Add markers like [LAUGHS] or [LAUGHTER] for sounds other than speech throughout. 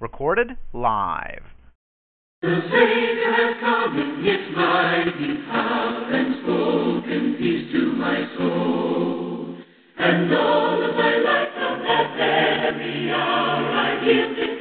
Recorded live. The Savior has come in his mighty power and spoken peace to my soul. And all of my life from that very hour I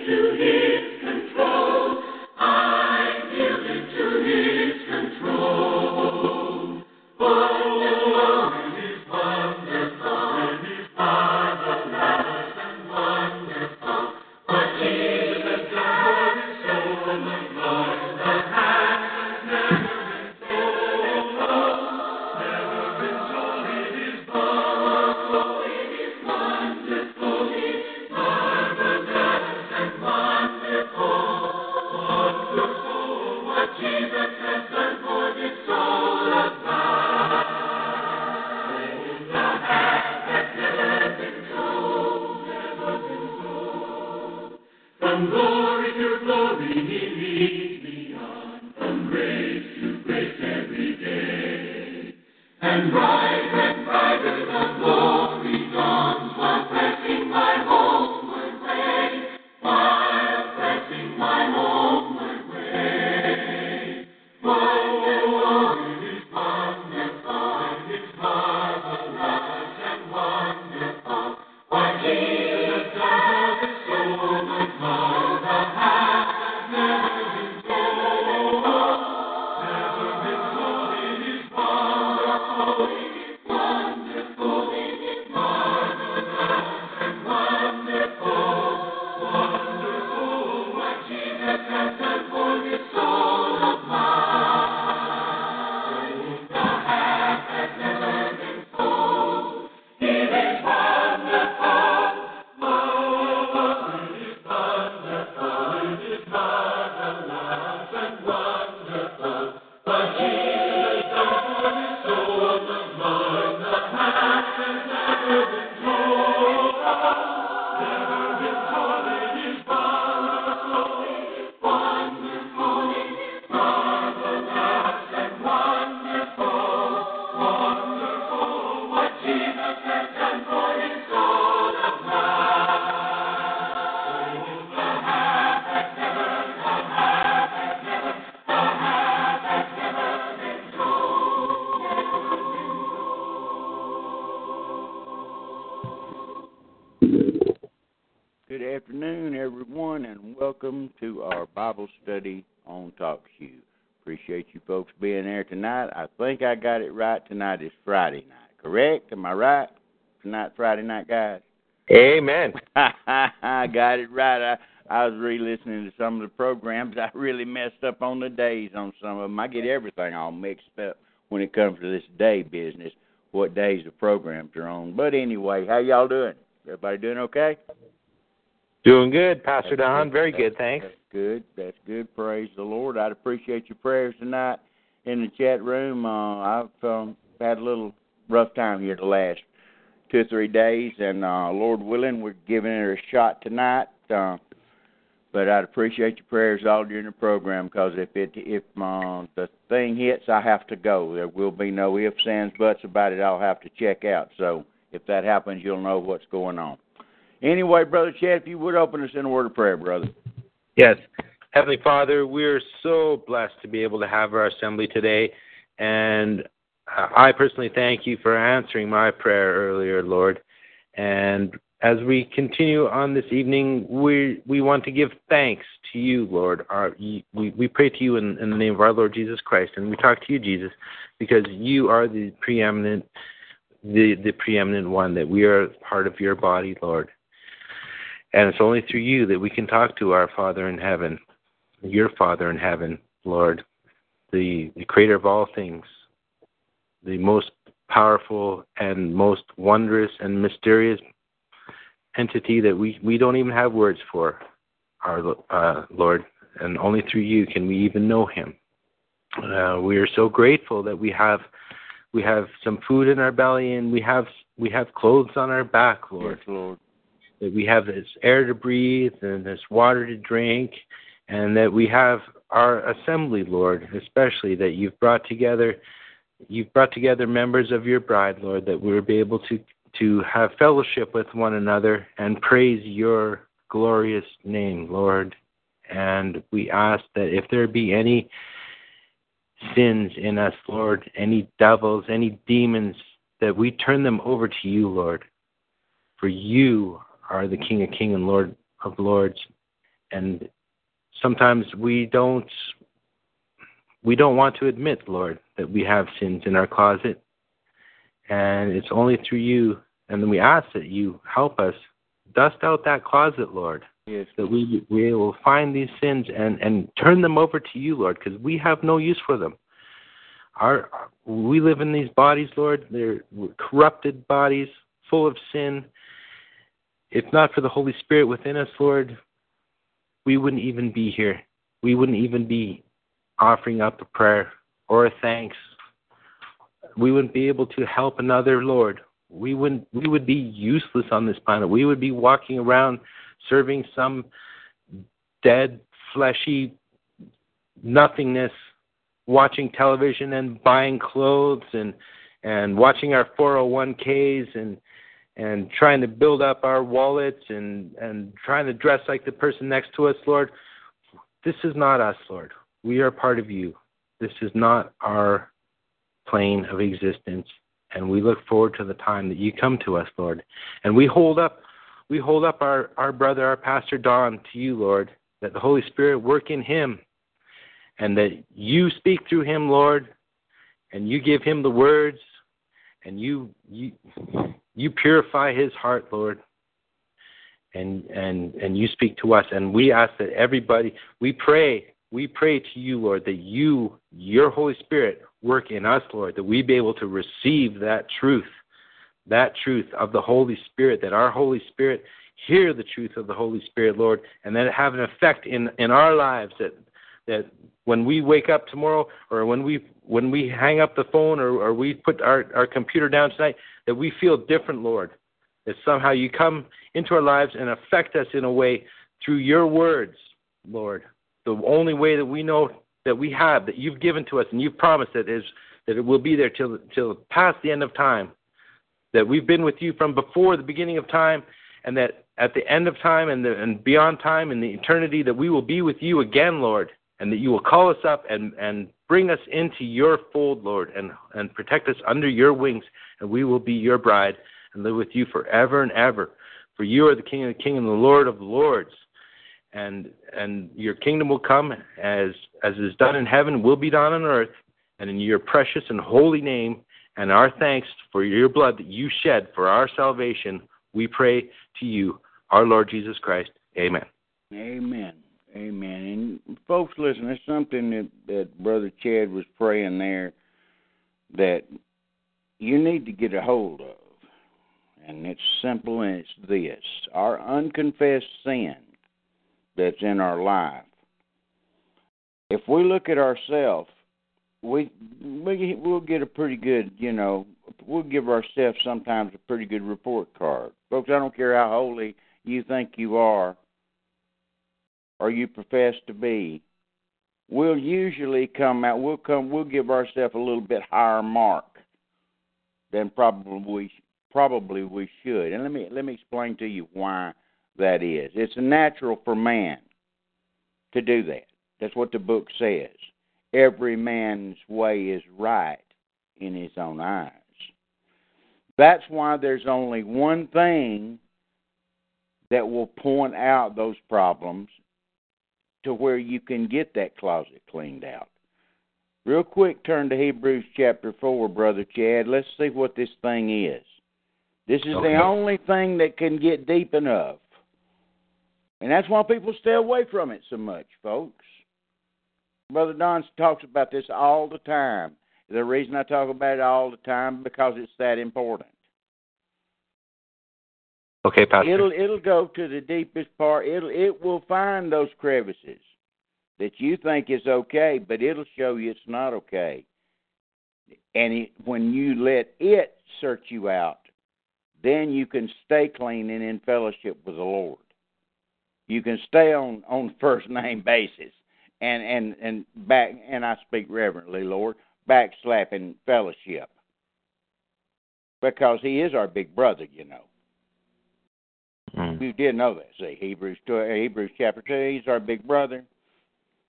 Tonight is Friday night, correct? Am I right? Tonight, Friday night, guys. Amen. [LAUGHS] I got it right. I, I was re-listening to some of the programs. I really messed up on the days on some of them. I get everything all mixed up when it comes to this day business, what days the programs are on. But anyway, how y'all doing? Everybody doing okay? Doing good, Pastor That's Don. good. Very That's- good, thanks. That's good. That's good. Praise the Lord. I'd appreciate your prayers tonight in the chat room. Uh, I've um, had a little rough time here the last two or three days, and uh, Lord willing, we're giving it a shot tonight. Uh, but I'd appreciate your prayers all during the program because if it if uh, the thing hits, I have to go. There will be no ifs, ands, buts about it. I'll have to check out. So if that happens, you'll know what's going on. Anyway, brother Chad, if you would open us in a word of prayer, brother. Yes. Heavenly Father, we're so blessed to be able to have our assembly today. And I personally thank you for answering my prayer earlier, Lord. And as we continue on this evening, we we want to give thanks to you, Lord. Our, we, we pray to you in, in the name of our Lord Jesus Christ, and we talk to you, Jesus, because you are the preeminent, the the preeminent one. That we are part of your body, Lord. And it's only through you that we can talk to our Father in heaven, your Father in heaven, Lord, the, the creator of all things, the most powerful and most wondrous and mysterious entity that we, we don't even have words for, our uh, Lord. And only through you can we even know him. Uh, we are so grateful that we have we have some food in our belly and we have we have clothes on our back, Lord Yes, Lord. that we have this air to breathe and this water to drink, and that we have our assembly, Lord, especially that you've brought together you've brought together members of your bride, Lord, that we'll be able to to have fellowship with one another and praise your glorious name, Lord. And we ask that if there be any sins in us, Lord, any devils, any demons, that we turn them over to you, Lord. For you are the King of Kings and Lord of Lords. And sometimes we don't we don't want to admit, Lord, that we have sins in our closet. And it's only through you and then we ask that you help us dust out that closet, Lord. Yes. That we we will find these sins and and turn them over to you, Lord, because we have no use for them. Our we live in these bodies, Lord. They're corrupted bodies, full of sin. If not for the Holy Spirit within us, Lord, we wouldn't even be here. We wouldn't even be offering up a prayer or a thanks. We wouldn't be able to help another, Lord. We wouldn't we would be useless on this planet. We would be walking around serving some dead, fleshy nothingness, watching television and buying clothes and and watching our 401ks and and trying to build up our wallets and and trying to dress like the person next to us, Lord. This is not us, Lord. We are part of you. This is not our plane of existence and we look forward to the time that you come to us, Lord. And we hold up we hold up our, our brother, our pastor Don to you, Lord, that the Holy Spirit work in him and that you speak through him, Lord, and you give him the words and you you you purify his heart, Lord. And and and you speak to us and we ask that everybody we pray we pray to you, Lord, that you, your Holy Spirit, work in us, Lord, that we be able to receive that truth, that truth of the Holy Spirit, that our Holy Spirit hear the truth of the Holy Spirit, Lord, and that it have an effect in, in our lives that that when we wake up tomorrow or when we when we hang up the phone or, or we put our, our computer down tonight, that we feel different, Lord. That somehow you come into our lives and affect us in a way through your words, Lord. The only way that we know that we have that you've given to us and you've promised that is that it will be there till till past the end of time. That we've been with you from before the beginning of time, and that at the end of time and the, and beyond time and the eternity that we will be with you again, Lord, and that you will call us up and and bring us into your fold, Lord, and and protect us under your wings, and we will be your bride and live with you forever and ever. For you are the King of the King and the Lord of the Lords and and your kingdom will come as as is done in heaven will be done on earth and in your precious and holy name and our thanks for your blood that you shed for our salvation we pray to you our lord jesus christ amen Amen. Amen. And folks, listen, there's something that, that Brother Chad was praying there that you need to get a hold of. And it's simple and it's this our unconfessed sin that's in our life. If we look at ourselves, we we we'll get a pretty good, you know, we'll give ourselves sometimes a pretty good report card. Folks, I don't care how holy you think you are or you profess to be. We'll usually come out we'll come we'll give ourselves a little bit higher mark than probably we probably we should. And let me let me explain to you why that is. It's natural for man to do that. That's what the book says. Every man's way is right in his own eyes. That's why there's only one thing that will point out those problems to where you can get that closet cleaned out. Real quick, turn to Hebrews chapter 4, Brother Chad. Let's see what this thing is. This is Okay. the only thing that can get deep enough. And that's why people stay away from it so much, folks. Brother Don talks about this all the time. The reason I talk about it all the time because it's that important. okay pastor It'll it'll go to the deepest part. It'll it will find those crevices that you think is okay, but it'll show you it's not okay. And it, when you let it search you out, then you can stay clean and in fellowship with the Lord. You can stay on on first name basis and and and back and I speak reverently, Lord, backslapping fellowship because He is our big brother, you know. Mm. You did know that. See, Hebrews Hebrews chapter two. He's our big brother.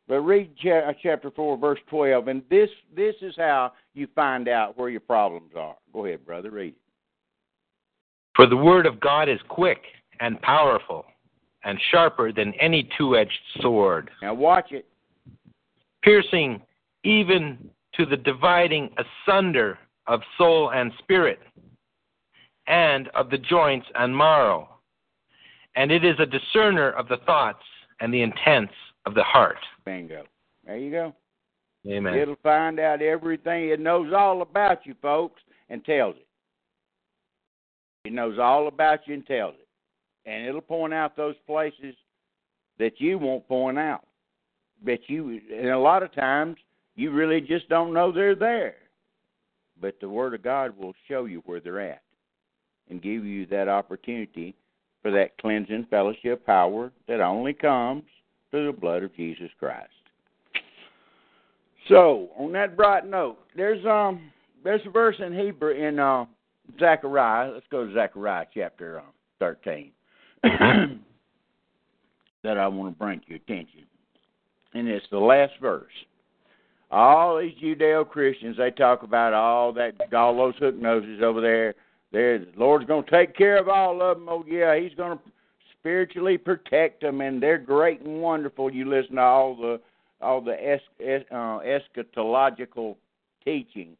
But read cha- chapter four, verse twelve, and this this is how you find out where your problems are. Go ahead, brother. Read it. For the word of God is quick and powerful and sharper than any two edged sword, Now watch it. piercing even to the dividing asunder of soul and spirit, and of the joints and marrow. And it is a discerner of the thoughts and the intents of the heart. Bingo. There you go. Amen. It'll find out everything. It knows all about you, folks, and tells it. It knows all about you and tells it. And it'll point out those places that you won't point out. That you, and a lot of times, you really just don't know they're there. But the Word of God will show you where they're at and give you that opportunity for that cleansing fellowship power that only comes through the blood of Jesus Christ. So, on that bright note, there's um there's a verse in Hebrew in uh, Zechariah. Let's go to Zechariah chapter uh, thirteen [CLEARS THROAT] that I want to bring to your attention, and it's the last verse. All these Judeo Christians they talk about all that all those hook noses over there. There, the Lord's going to take care of all of them. Oh yeah, He's going to spiritually protect them, and they're great and wonderful. You listen to all the all the es, es, uh, eschatological teaching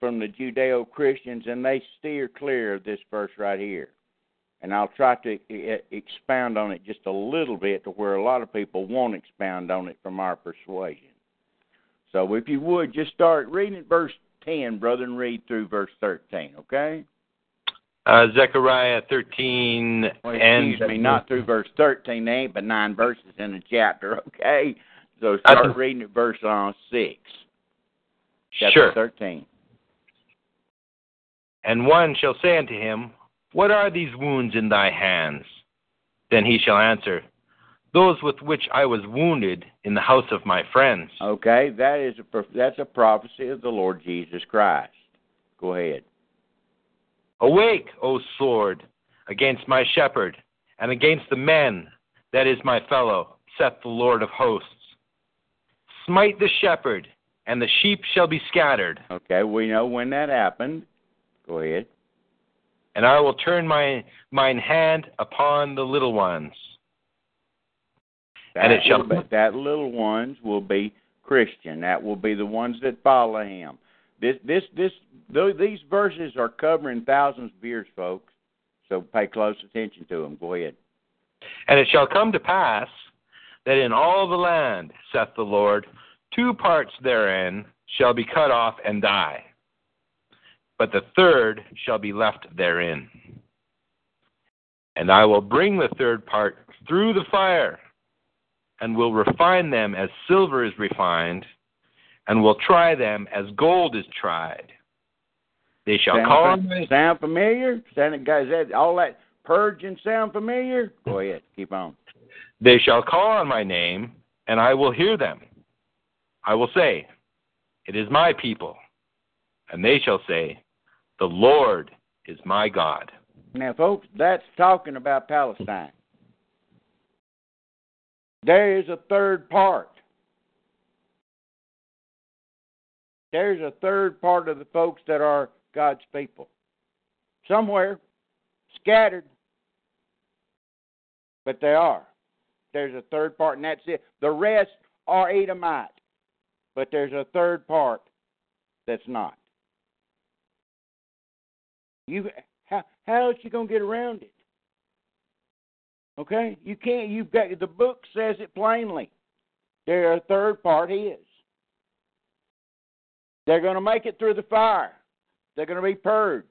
from the Judeo Christians, and they steer clear of this verse right here. And I'll try to expound on it just a little bit to where a lot of people won't expound on it from our persuasion. So if you would, just start reading at verse 10, brother, and read through verse 13, okay? Uh, Zechariah 13 Well, and excuse me, not through verse 13. There ain't but nine verses in the chapter, [LAUGHS] okay? So start don't- reading at verse uh, 6. Chapter Sure. 13. And one shall say unto him, What are these wounds in thy hands? Then he shall answer, Those with which I was wounded in the house of my friends. Okay, that is a that's a prophecy of the Lord Jesus Christ. Go ahead. Awake, O sword, against my shepherd, and against the men that is my fellow, saith the Lord of hosts. Smite the shepherd, and the sheep shall be scattered, Okay, we know when that happened. Go ahead. And I will turn my mine hand upon the little ones. That And it shall- be- that little ones will be Christian. That will be the ones that follow him. This this this th- these verses are covering thousands of years, folks. So pay close attention to them. Go ahead. And it shall come to pass that in all the land, saith the Lord, two parts therein shall be cut off and die, but the third shall be left therein. And I will bring the third part through the fire, and will refine them as silver is refined, and will try them as gold is tried. They shall Sound, call on my sound familiar? Sound, guys, that all that purging sound familiar? Go ahead. Keep on. They shall call on my name, and I will hear them. I will say, It is my people. And they shall say, The Lord is my God. Now, folks, that's talking about Palestine. There is a third part. There's a third part of the folks that are God's people. Somewhere, scattered, but they are. There's a third part, and that's it. The rest are Edomite, but there's a third part that's not. You how how else you gonna get around it? Okay, you can't. You've got the book says it plainly. Their third part is. They're going to make it through the fire. They're going to be purged.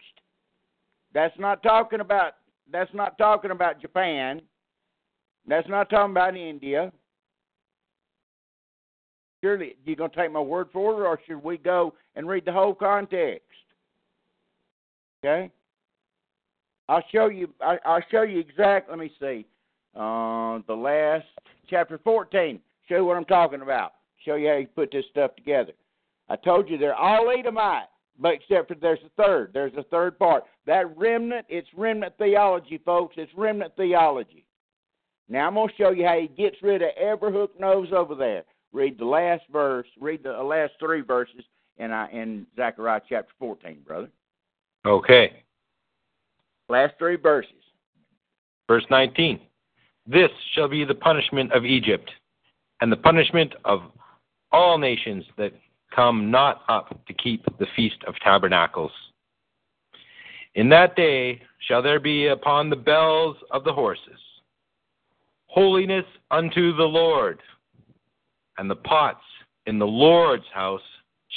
That's not talking about. That's not talking about Japan. That's not talking about India. Surely, you going to take my word for it, or should we go and read the whole context? Okay. I'll show you. I, I'll show you exactly. Let me see. Uh, the last chapter fourteen. Show you what I'm talking about. Show you how you put this stuff together. I told you they're all Edomite. But except for there's a third. There's a third part. That remnant, it's remnant theology, folks. It's remnant theology. Now I'm to show you how he gets rid of every hook nose over there. Read the last verse. Read the last three verses in uh, in Zechariah chapter 14, brother. Okay. Last three verses. Verse 19 This shall be the punishment of Egypt, and the punishment of all nations that come not up to keep the Feast of Tabernacles. In that day shall there be upon the bells of the horses holiness unto the Lord, and the pots in the Lord's house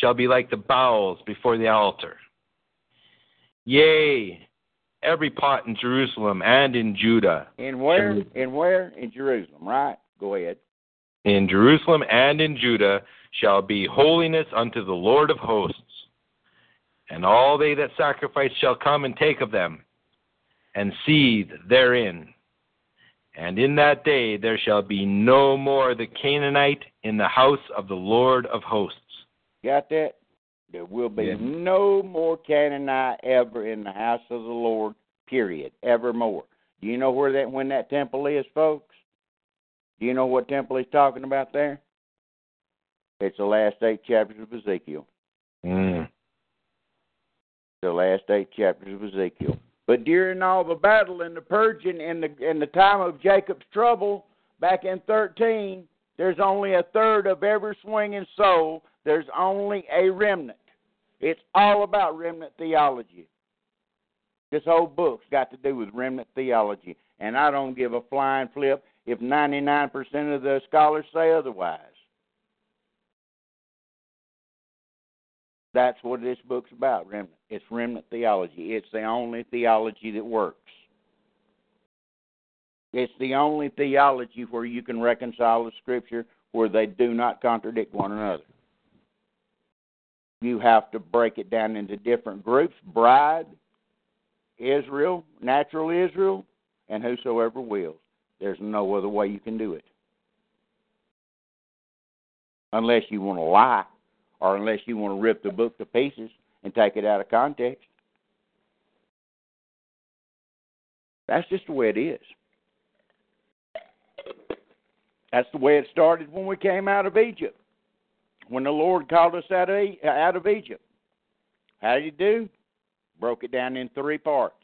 shall be like the bowls before the altar. Yea, every pot in Jerusalem and in Judah. In where? In where? In Jerusalem, right? Go ahead. In Jerusalem and in Judah shall be holiness unto the Lord of hosts. And all they that sacrifice shall come and take of them, and seethe therein. And in that day there shall be no more the Canaanite in the house of the Lord of hosts. Got that? There will be no more Canaanite ever in the house of the Lord, period, evermore. Do you know where that when that temple is, folks? Do you know what temple he's talking about there? It's the last eight chapters of Ezekiel. Mm. The last eight chapters of Ezekiel. But during all the battle and the purging and the in the time of Jacob's trouble back in thirteen, there's only a third of every swinging soul. There's only a remnant. It's all about remnant theology. This whole book's got to do with remnant theology, and I don't give a flying flip if 99% of the scholars say otherwise. That's what this book's about, remnant. It's remnant theology. It's the only theology that works. It's the only theology where you can reconcile the scripture where they do not contradict one another. You have to break it down into different groups bride, Israel, natural Israel, and whosoever wills. There's no other way you can do it. Unless you want to lie, or unless you want to rip the book to pieces and take it out of context. That's just the way it is. That's the way it started when we came out of Egypt. When the Lord called us out of out of Egypt. How did he do? Broke it down in three parts.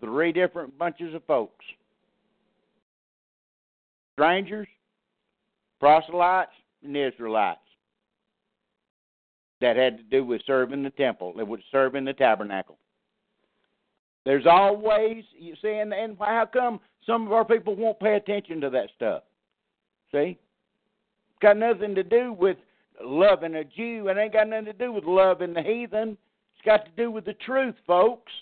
Three different bunches of folks. Strangers, proselytes, and Israelites. That had to do with serving the temple. It was serving the tabernacle. There's always you see, and, and how come some of our people won't pay attention to that stuff? See? It's got nothing to do with loving a Jew. It ain't got nothing to do with loving the heathen. It's got to do with the truth, folks.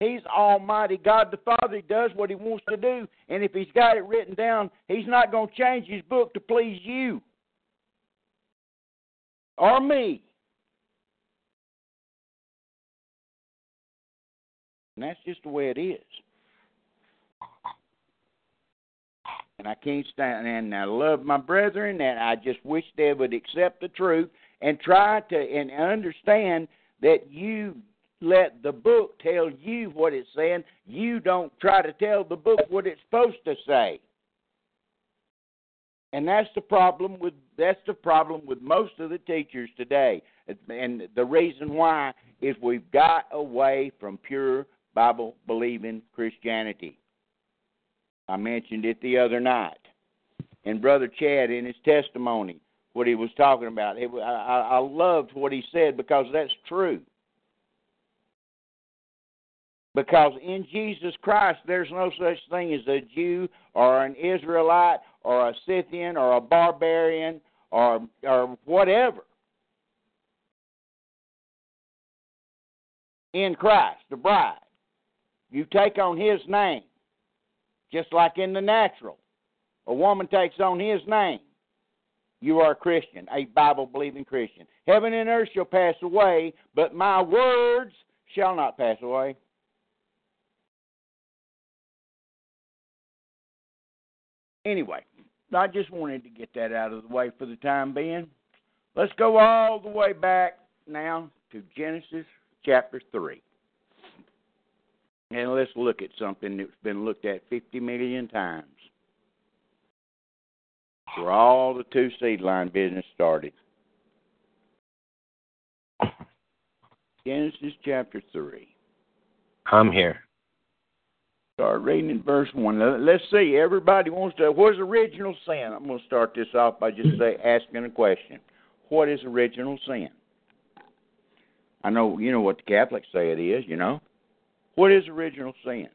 He's Almighty God the Father. He does what He wants to do. And if He's got it written down, He's not going to change His book to please you or me. And that's just the way it is. And I can't stand and I love my brethren and I just wish they would accept the truth and try to and understand that you let the book tell you what it's saying. You don't try to tell the book what it's supposed to say. And that's the problem with that's the problem with most of the teachers today. And the reason why is we've got away from pure Bible believing Christianity. I mentioned it the other night. And Brother Chad, in his testimony, what he was talking about, it, I, I loved what he said because that's true. Because in Jesus Christ, there's no such thing as a Jew or an Israelite or a Scythian or a barbarian or or whatever. In Christ, the bride, you take on His name, just like in the natural. A woman takes on His name. You are a Christian, a Bible believing Christian. Heaven and earth shall pass away, but my words shall not pass away. Anyway, I just wanted to get that out of the way for the time being. Let's go all the way back now to Genesis chapter 3. And let's look at something that's been looked at 50 million times. Where all the two seed line business started. Genesis chapter 3. I'm here. Start reading in verse 1. Let's see. Everybody wants to. What is original sin? I'm going to start this off by just say, asking a question. What is original sin? I know you know what the Catholics say it is, you know. What is original sin?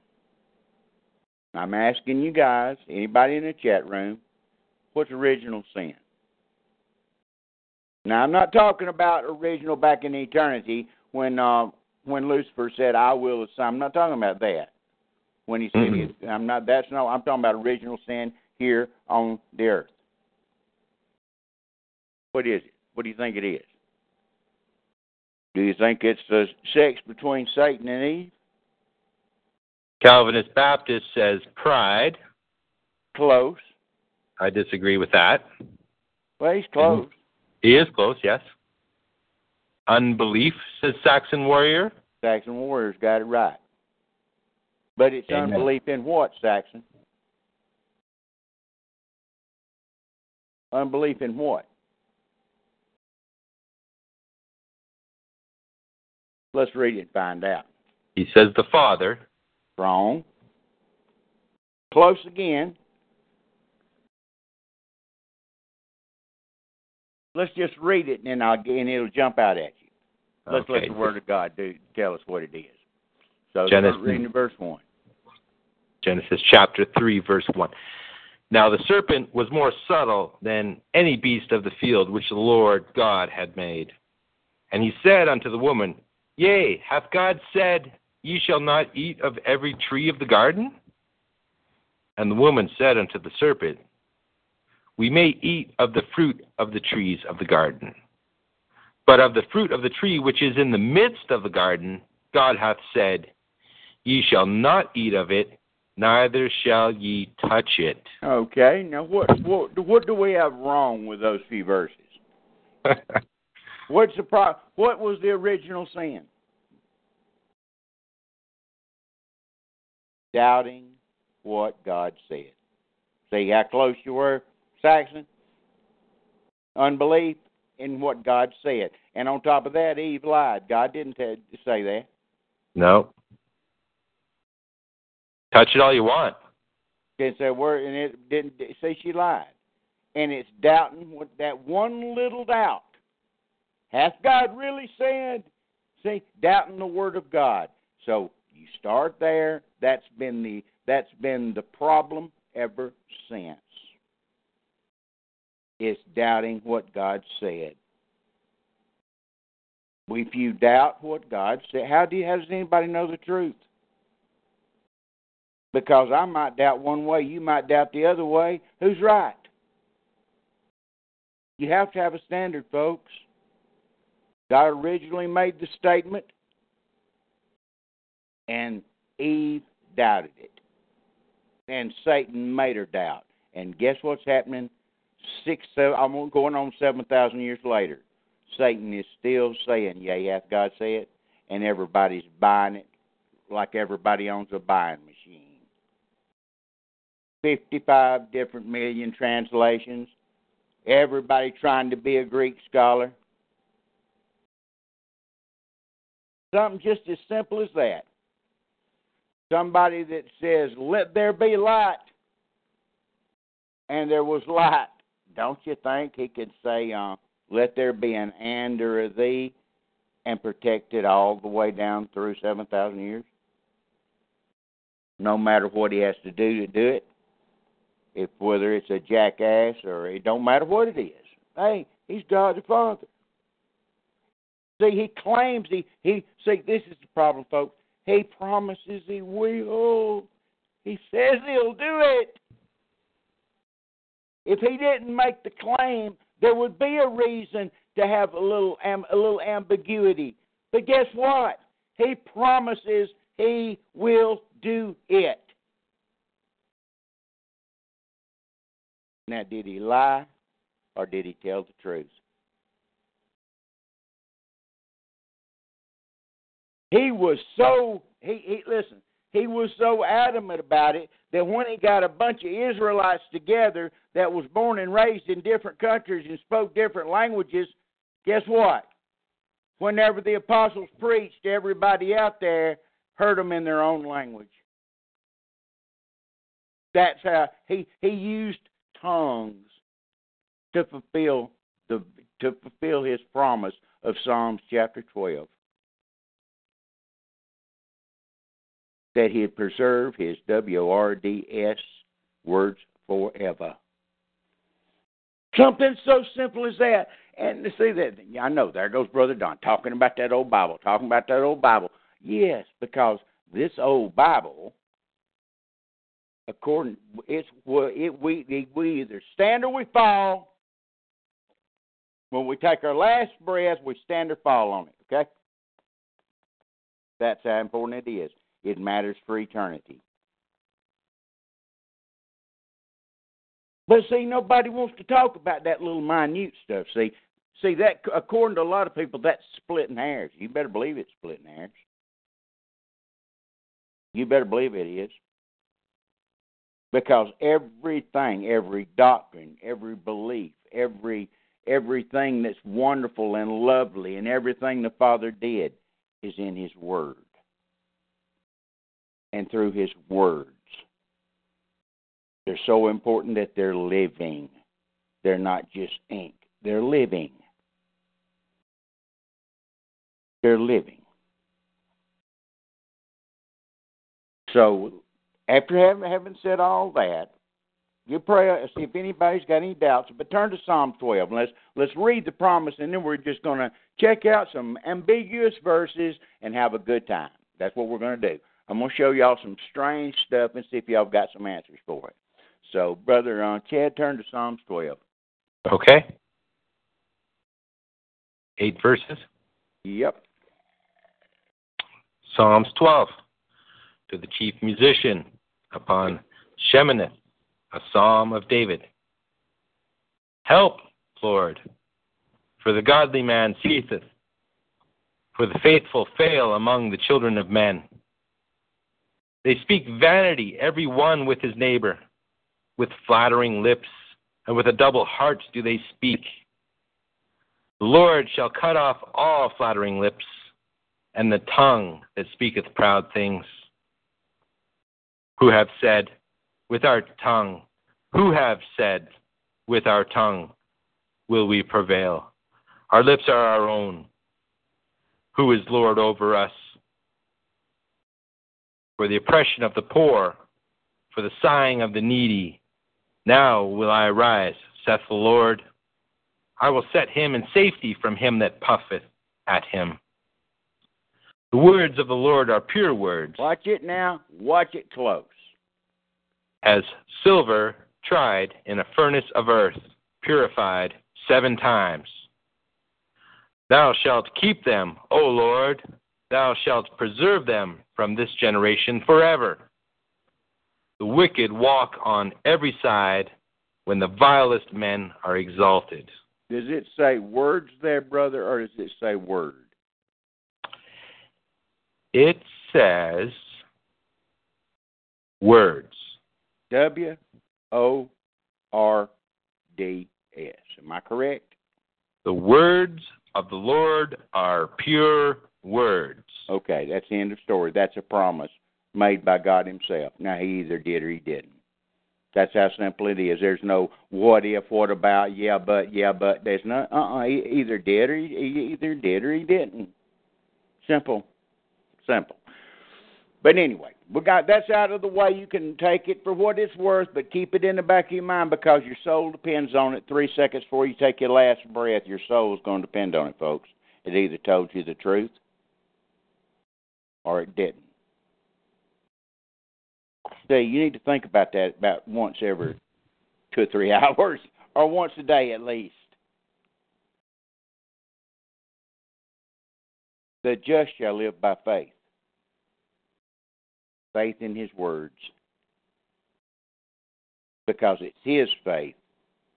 I'm asking you guys, anybody in the chat room, what's original sin? Now I'm not talking about original back in eternity when uh, when Lucifer said, "I will." I'm not talking about that. When he said, Mhm. "I'm not," that's no. I'm talking about original sin here on the earth. What is it? What do you think it is? Do you think it's the sex between Satan and Eve? Calvinist Baptist says pride. Close. I disagree with that. Well, he's close. He is close, yes. Unbelief, says Saxon Warrior. Saxon Warriors got it right. But it's Amen. unbelief in what, Saxon? Unbelief in what? Let's read it and find out. He says the Father. Wrong. Close again. Let's just read it and then I'll and it'll jump out at you. Let's Okay. let the Word of God do tell us what it is. So Genesis- reading verse one. Genesis chapter 3, verse 1. Now the serpent was more subtle than any beast of the field which the Lord God had made. And he said unto the woman, Yea, hath God said, Ye shall not eat of every tree of the garden? And the woman said unto the serpent, We may eat of the fruit of the trees of the garden. But of the fruit of the tree which is in the midst of the garden, God hath said, Ye shall not eat of it, neither shall ye touch it. Okay. Now what what what do we have wrong with those few verses? [LAUGHS] What's the pro- what was the original sin? Doubting what God said. See how close you were, Saxon? Unbelief in what God said. And on top of that, Eve lied. God didn't t- say that. no. Touch it all you want. Didn't say a word, and it didn't say she lied. And it's doubting what that one little doubt. Hath God really said? See, doubting the word of God. So you start there. That's been the that's been the problem ever since. It's doubting what God said. If you doubt what God said, how do you, how does anybody know the truth? Because I might doubt one way, you might doubt the other way. Who's right? You have to have a standard, folks. God originally made the statement, and Eve doubted it. And Satan made her doubt. And guess what's happening? Six, seven, I'm going on 7,000 years later. Satan is still saying, Yea, hath God said? And everybody's buying it like everybody owns a buying machine. 55 different million translations. Everybody trying to be a Greek scholar. Something just as simple as that. Somebody that says, Let there be light, and there was light. Don't you think he could say, uh, Let there be an and or a thee, and protect it all the way down through 7,000 years? No matter what he has to do to do it if whether it's a jackass or it don't matter what it is. Hey, he's God the Father. See, he claims he he see this is the problem, folks. He promises he will. He says he'll do it. If he didn't make the claim, there would be a reason to have a little a little ambiguity. But guess what? He promises he will do it. Now, did he lie or did he tell the truth? He was so he, he listen. He was so adamant about it that when he got a bunch of Israelites together that was born and raised in different countries and spoke different languages, guess what? Whenever the apostles preached, everybody out there heard them in their own language. That's how he he used tongues to fulfill the to fulfill his promise of Psalms chapter 12. That he'd preserve his W R D S words forever. Something so simple as that. And to see that, I know there goes Brother Don talking about that old Bible, talking about that old Bible. Yes, because this old Bible, according it's it we we either stand or we fall. When we take our last breath, we stand or fall on it. Okay, that's how important it is. It matters for eternity. But see, nobody wants to talk about that little minute stuff. See, see that according to a lot of people, that's splitting hairs. You better believe it's splitting hairs. You better believe it is. Because everything, every doctrine, every belief, every everything that's wonderful and lovely and everything the Father did is in his word. And through his words. They're so important that they're living. They're not just ink. They're living. They're living. So, after having, having said all that, you pray. See if anybody's got any doubts. But turn to Psalm 12. Let's let's read the promise, and then we're just going to check out some ambiguous verses and have a good time. That's what we're going to do. I'm going to show y'all some strange stuff and see if y'all got some answers for it. So, brother uh, Chad, turn to Psalms 12. Okay. Eight verses. Yep. Psalms 12 to the chief musician upon Sheminith, a psalm of David. Help, Lord, for the godly man ceaseth, for the faithful fail among the children of men. They speak vanity, every one with his neighbor. With flattering lips and with a double heart do they speak. The Lord shall cut off all flattering lips, and the tongue that speaketh proud things who have said, With our tongue, who have said, With our tongue will we prevail. Our lips are our own. Who is Lord over us? For the oppression of the poor, for the sighing of the needy, now will I arise, saith the Lord. I will set him in safety from him that puffeth at him. The words of the Lord are pure words. Watch it now. Watch it close. As silver tried in a furnace of earth, purified seven times. Thou shalt keep them, O Lord. Thou shalt preserve them from this generation forever. The wicked walk on every side when the vilest men are exalted. Does it say words there, brother, or does it say word? It says words. W O R D S. Am I correct? The words of the Lord are pure words. Okay, that's the end of story. That's a promise made by God Himself. Now, He either did or He didn't. That's how simple it is. There's no what if, what about, yeah, but, yeah, but. There's no, uh, uh he either did or he, he either did or he didn't. Simple, simple. But anyway, we got that's out of the way. You can take it for what it's worth, but keep it in the back of your mind because your soul depends on it. Three seconds before you take your last breath, your soul is going to depend on it, folks. It either told you the truth or it didn't. See, you need to think about that about once every two or three [LAUGHS] hours, or once a day at least. The just shall live by faith faith in His words. Because it's His faith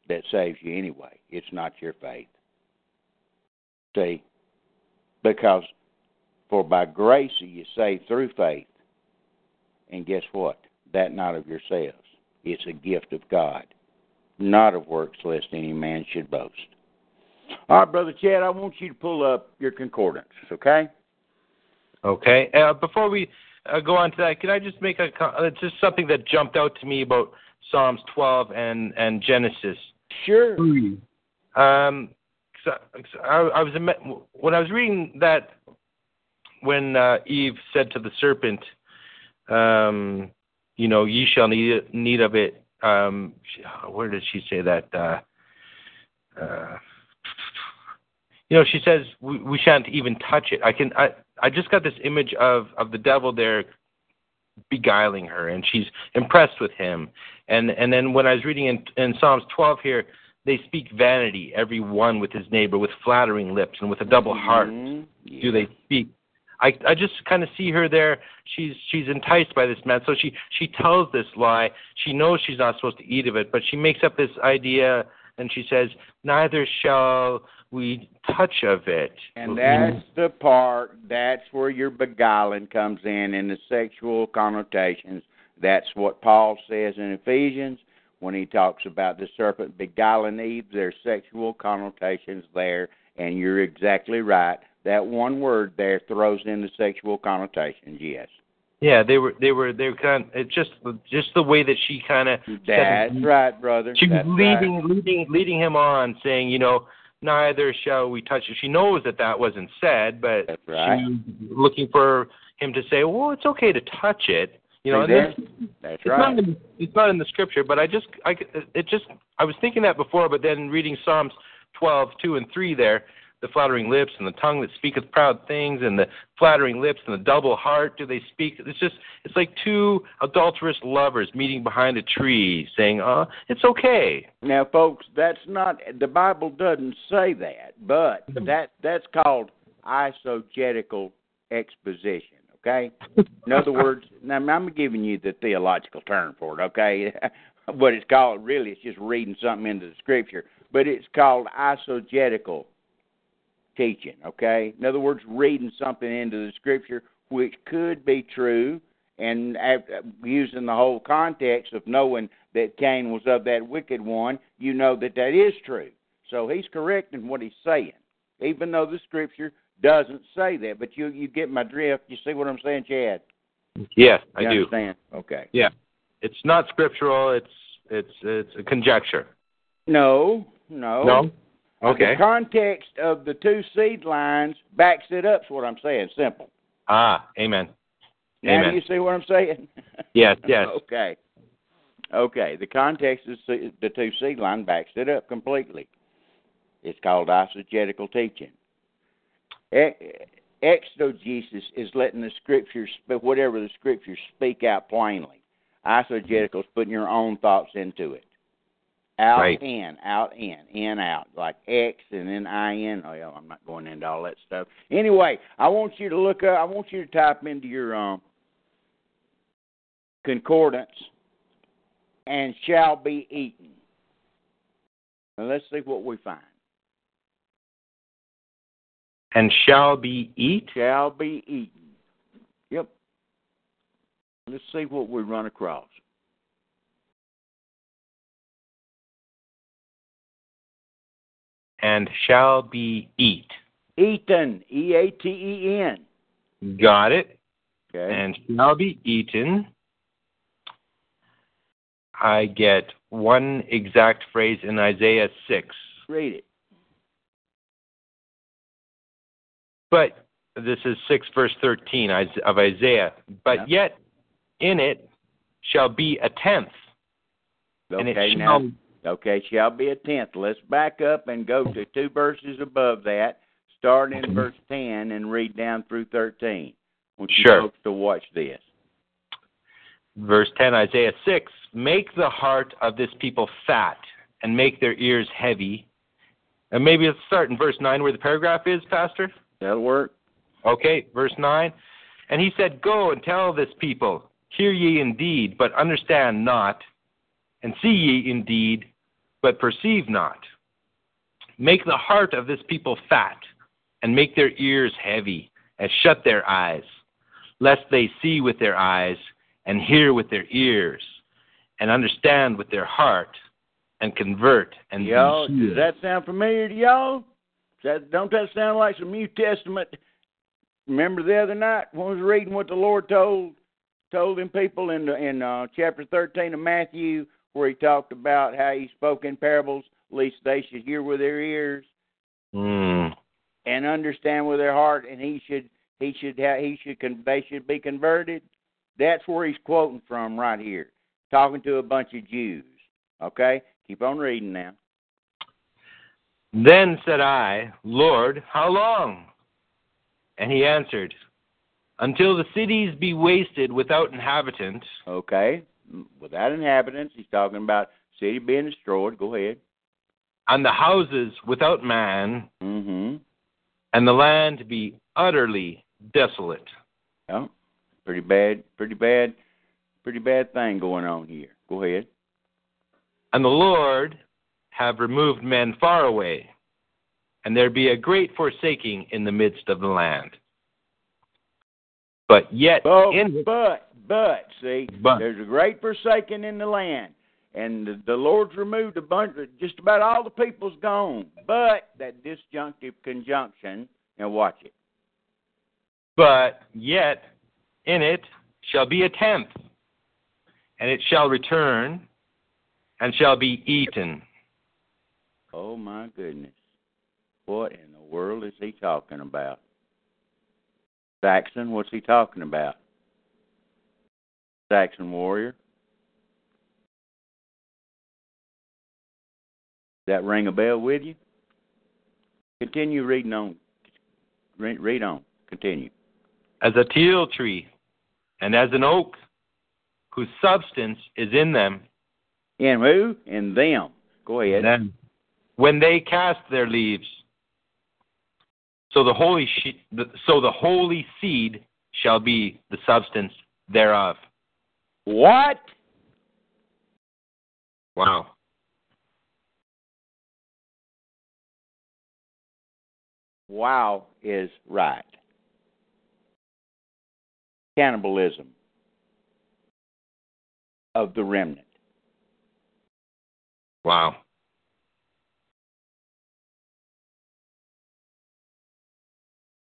that saves you anyway. It's not your faith. See? Because For by grace are you saved through faith. And guess what? That not of yourselves. It's a gift of God, not of works, lest any man should boast. All right, Brother Chad, I want you to pull up your concordance, okay? Okay. Uh, before we uh, go on to that, can I just make a uh, just something that jumped out to me about Psalms 12 and and Genesis? Sure. Um, 'cause I, 'cause I, I was when I was reading that when uh, Eve said to the serpent, um, "You know, ye shall need need of it." Um, where did she say that? Uh, uh, you know, she says we, we shan't even touch it. I can. I I just got this image of of the devil there beguiling her, and she's impressed with him. And and then when I was reading in, in Psalms 12 here, they speak vanity, every one with his neighbor, with flattering lips and with a double heart. Mhm. Do they speak? I I just kind of see her there. She's she's enticed by this man, so she she tells this lie. She knows she's not supposed to eat of it, but she makes up this idea, and she says, "Neither shall we touch of it." And that's the part, that's where your beguiling comes in, in the sexual connotations. That's what Paul says in Ephesians when he talks about the serpent beguiling Eve. There's sexual connotations there, and you're exactly right. That one word there throws in the sexual connotations, yes. Yeah, they were they were they were kind. Of, it just just the way that she kind of That's right, brother. She was leading, right. leading, leading him on, saying, you know, neither shall we touch it. She knows that that wasn't said, but That's right. she was looking for him to say, well, it's okay to touch it. You know, See and there? this, That's it's right. not in, it's not in the scripture, but I just, I, it just, I was thinking that before, but then reading Psalms twelve two and 3 there, the flattering lips and the tongue that speaketh proud things and the flattering lips and the double heart do they speak it's just it's like two adulterous lovers meeting behind a tree saying oh it's okay Now, folks, that's not the Bible doesn't say that, but that that's called eisegetical exposition. Okay. In other [LAUGHS] words, now I'm giving you the theological term for it. Okay, [LAUGHS] what it's called really it's just reading something into the Scripture, but it's called eisegetical teaching. Okay. In other words, reading something into the Scripture which could be true, and using the whole context of knowing that Cain was of that wicked one, you know that that is true. So he's correct in what he's saying, even though the scripture doesn't say that. But you you get my drift. You see what I'm saying, Chad? yes i You do understand? Okay. Yeah, it's not scriptural it's it's it's a conjecture No, no. no okay The context of the two seed lines backs it up. Is what I'm saying. Simple. ah amen Now Amen. you see what I'm saying? [LAUGHS] yes yes Okay. Okay. The context of the two seed line backs it up completely. It's called eisegetical teaching. Exegesis is letting the scriptures, whatever the scriptures speak out plainly. Eisegetical is putting your own thoughts into it. Out Right. in, out in, in out, like X and then I N. Oh yeah, I'm not going into all that stuff. Anyway, I want you to look up. I want you to type into your um concordance and shall be eaten. And let's see what we find. and shall be eat Shall be eaten. Yep. Let's see what we run across. And shall be eat Eaten. E A T E N. got it Okay. and shall be eaten. I get one exact phrase in Isaiah 6. Read it. But this is 6 verse 13 of Isaiah. But yet in it shall be a tenth. And Okay, it now shall, okay, shall be a tenth. Let's back up and go to two verses above that, starting in verse ten and read down through thirteen. want you Sure. to watch this. verse 10, Isaiah 6 Make the heart of this people fat and make their ears heavy. And maybe let's start in verse 9 where the paragraph is, Pastor. That'll work. Okay, verse 9. And he said, Go and tell this people, hear ye indeed, but understand not, and see ye indeed, but perceive not. Make the heart of this people fat, and make their ears heavy, and shut their eyes, lest they see with their eyes, and hear with their ears, and understand with their heart, and convert and Y'all, does that sound familiar to y'all? That, don't that sound like some New Testament? Remember the other night when I was reading what the Lord told told them people in the, in uh, chapter thirteen of Matthew, where He talked about how He spoke in parables, lest they should hear with their ears Mm. and understand with their heart, and He should He should ha- He should con- they should be converted. That's where He's quoting from right here, talking to a bunch of Jews. Okay, keep on reading now. Then said I, Lord, how long? And he answered, Until the cities be wasted without inhabitant, Okay, without inhabitants, he's talking about city being destroyed. Go ahead. and the houses without man, Mm-hmm. and the land be utterly desolate. Yeah, pretty bad, pretty bad, pretty bad thing going on here. Go ahead. And the Lord have removed men far away, and there be a great forsaking in the midst of the land. But yet But, in but, but, see, But. there's a great forsaking in the land, and the, the Lord's removed a bunch. Of, just about all the people's gone. But that disjunctive conjunction. Now watch it. But yet in it shall be a tenth, and it shall return, and shall be eaten. Oh my goodness. What in the world is he talking about? Saxon, what's he talking about? Saxon warrior. That ring a bell with you? Continue reading on. Read, read on. Continue. As a teil tree, and as an oak, whose substance is in them, In who? In them. Go ahead. then when they cast their leaves. So the holy she- the, so the holy seed shall be the substance thereof. What? Wow. Wow is right. Cannibalism of the remnant. Wow.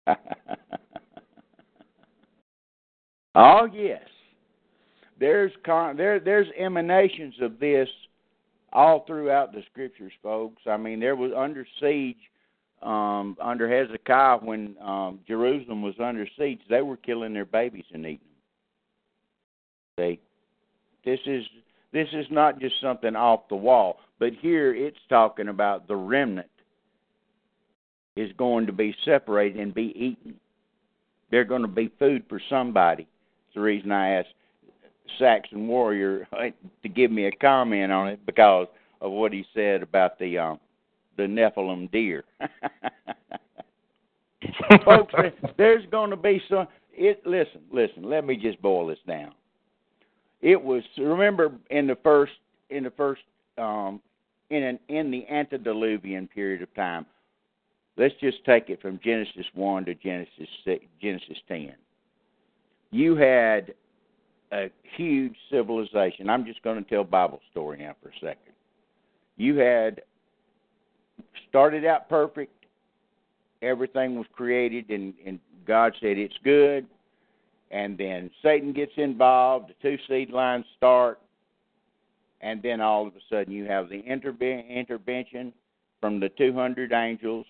[LAUGHS] oh yes, there's con- there there's emanations of this all throughout the scriptures, folks. I mean, there was under siege um, under Hezekiah when um, Jerusalem was under siege. They were killing their babies and eating them. See, this is this is not just something off the wall, but here it's talking about the remnant is going to be separated and be eaten. They're going to be food for somebody. It's the reason I asked Saxon Warrior [LAUGHS] to give me a comment on it because of what he said about the um, the Nephilim deer. [LAUGHS] Folks, there's going to be some. It listen, listen. Let me just boil this down. It was remember in the first in the first um, in an in the antediluvian period of time. Let's just take it from Genesis one to Genesis six, Genesis ten. You had a huge civilization. I'm just going to tell Bible story now for a second. You had started out perfect. Everything was created, and, and God said it's good. And then Satan gets involved. The two seed lines start, and then all of a sudden you have the interve- intervention from the 200 angels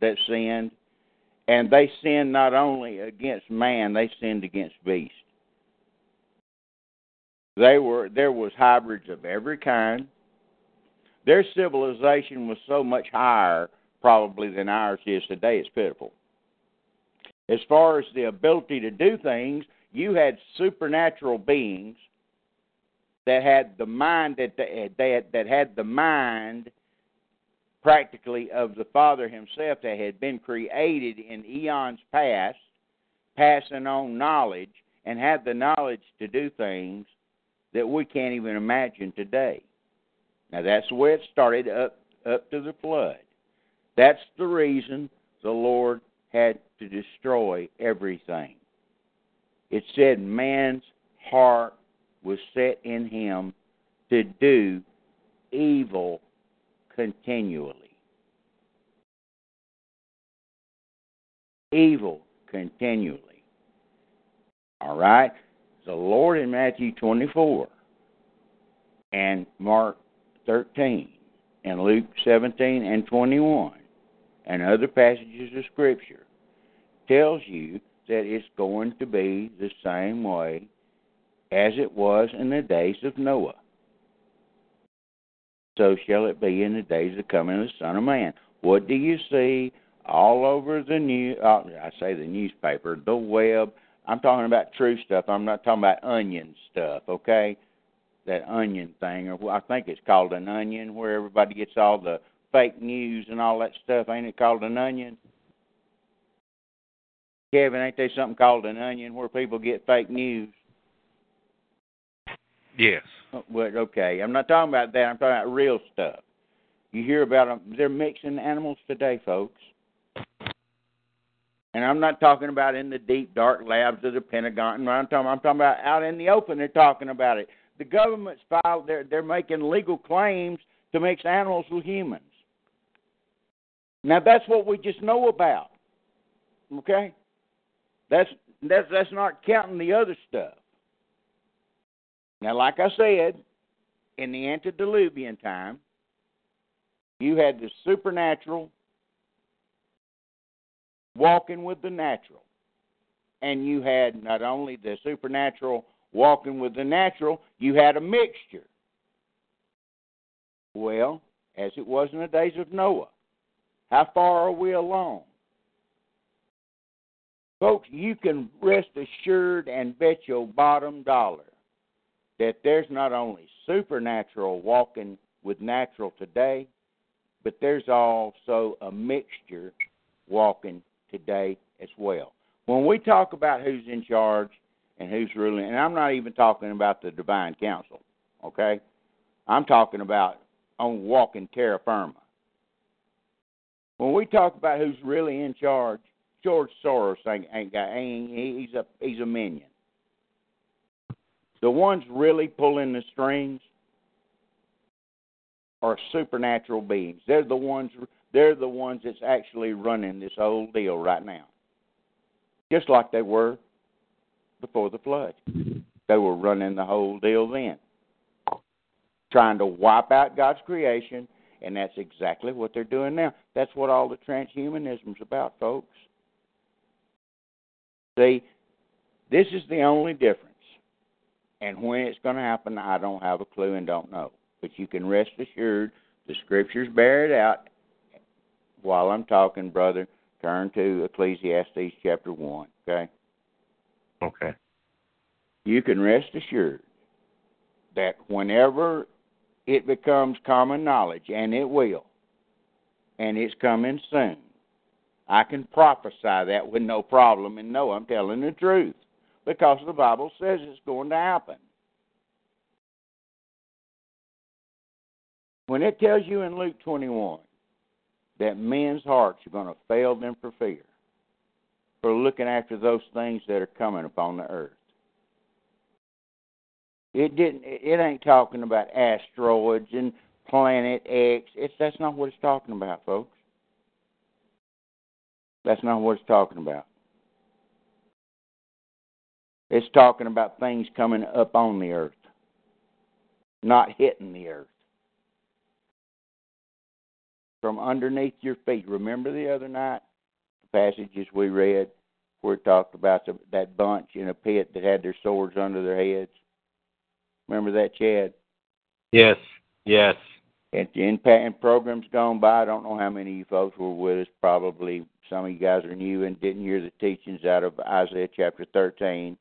that sinned, and they sinned not only against man, they sinned against beast. They were there was hybrids of every kind. Their civilization was so much higher probably than ours is today. It's pitiful. As far as the ability to do things, you had supernatural beings that had the mind that they, they had, that had the mind practically of the Father Himself that had been created in eons past, passing on knowledge and had the knowledge to do things that we can't even imagine today. Now that's the way it started up up to the flood. That's the reason the Lord had to destroy everything. It said man's heart was set in him to do evil continually. Evil continually. All right? The Lord in Matthew 24 and Mark 13 and Luke 17 and 21 and other passages of Scripture tells you that it's going to be the same way as it was in the days of Noah. So shall it be in the days of the coming of the Son of Man. What do you see all over the new? Uh, I say the newspaper, the web. I'm talking about true stuff. I'm not talking about onion stuff. Okay, that onion thing, or I think it's called an onion, where everybody gets all the fake news and all that stuff. Ain't it called an onion? Kevin, ain't there something called an onion where people get fake news? Yes. Uh, well, okay. I'm not talking about that. I'm talking about real stuff. You hear about them. They're mixing animals today, folks. And I'm not talking about in the deep dark labs of the Pentagon. I'm talking. I'm talking about out in the open. They're talking about it. The government's filed. They're they're making legal claims to mix animals with humans. Now that's what we just know about. Okay. That's that's that's not counting the other stuff. Now, like I said, in the antediluvian time, you had the supernatural walking with the natural. And you had not only the supernatural walking with the natural, you had a mixture. Well, as it was in the days of Noah, how far are we along? Folks, you can rest assured and bet your bottom dollar that there's not only supernatural walking with natural today, but there's also a mixture walking today as well. When we talk about who's in charge and who's ruling, and I'm not even talking about the divine council, okay? I'm talking about on walking terra firma. When we talk about who's really in charge, George Soros ain't, ain't got ain't, he's a he's a minion. The ones really pulling the strings are supernatural beings. They're the ones they're the ones that's actually running this whole deal right now. Just like they were before the flood. They were running the whole deal then. Trying to wipe out God's creation, and that's exactly what they're doing now. That's what all the transhumanism's about, folks. See, this is the only difference. And when it's going to happen, I don't have a clue and don't know. But you can rest assured the scriptures bear it out. While I'm talking, brother, turn to Ecclesiastes chapter 1, okay? Okay. You can rest assured that whenever it becomes common knowledge, and it will, and it's coming soon, I can prophesy that with no problem and know I'm telling the truth because the Bible says it's going to happen. When it tells you in Luke 21 that men's hearts are going to fail them for fear, for looking after those things that are coming upon the earth. It didn't. It ain't talking about asteroids and Planet X. It's that's not what it's talking about, folks. That's not what it's talking about. It's talking about things coming up on the earth, not hitting the earth. From underneath your feet. Remember the other night, the passages we read where it talked about the, that bunch in a pit that had their swords under their heads? Remember that, Chad? Yes, yes. And in, in programs gone by, I don't know how many of you folks were with us. Probably some of you guys are new and didn't hear the teachings out of Isaiah chapter 13.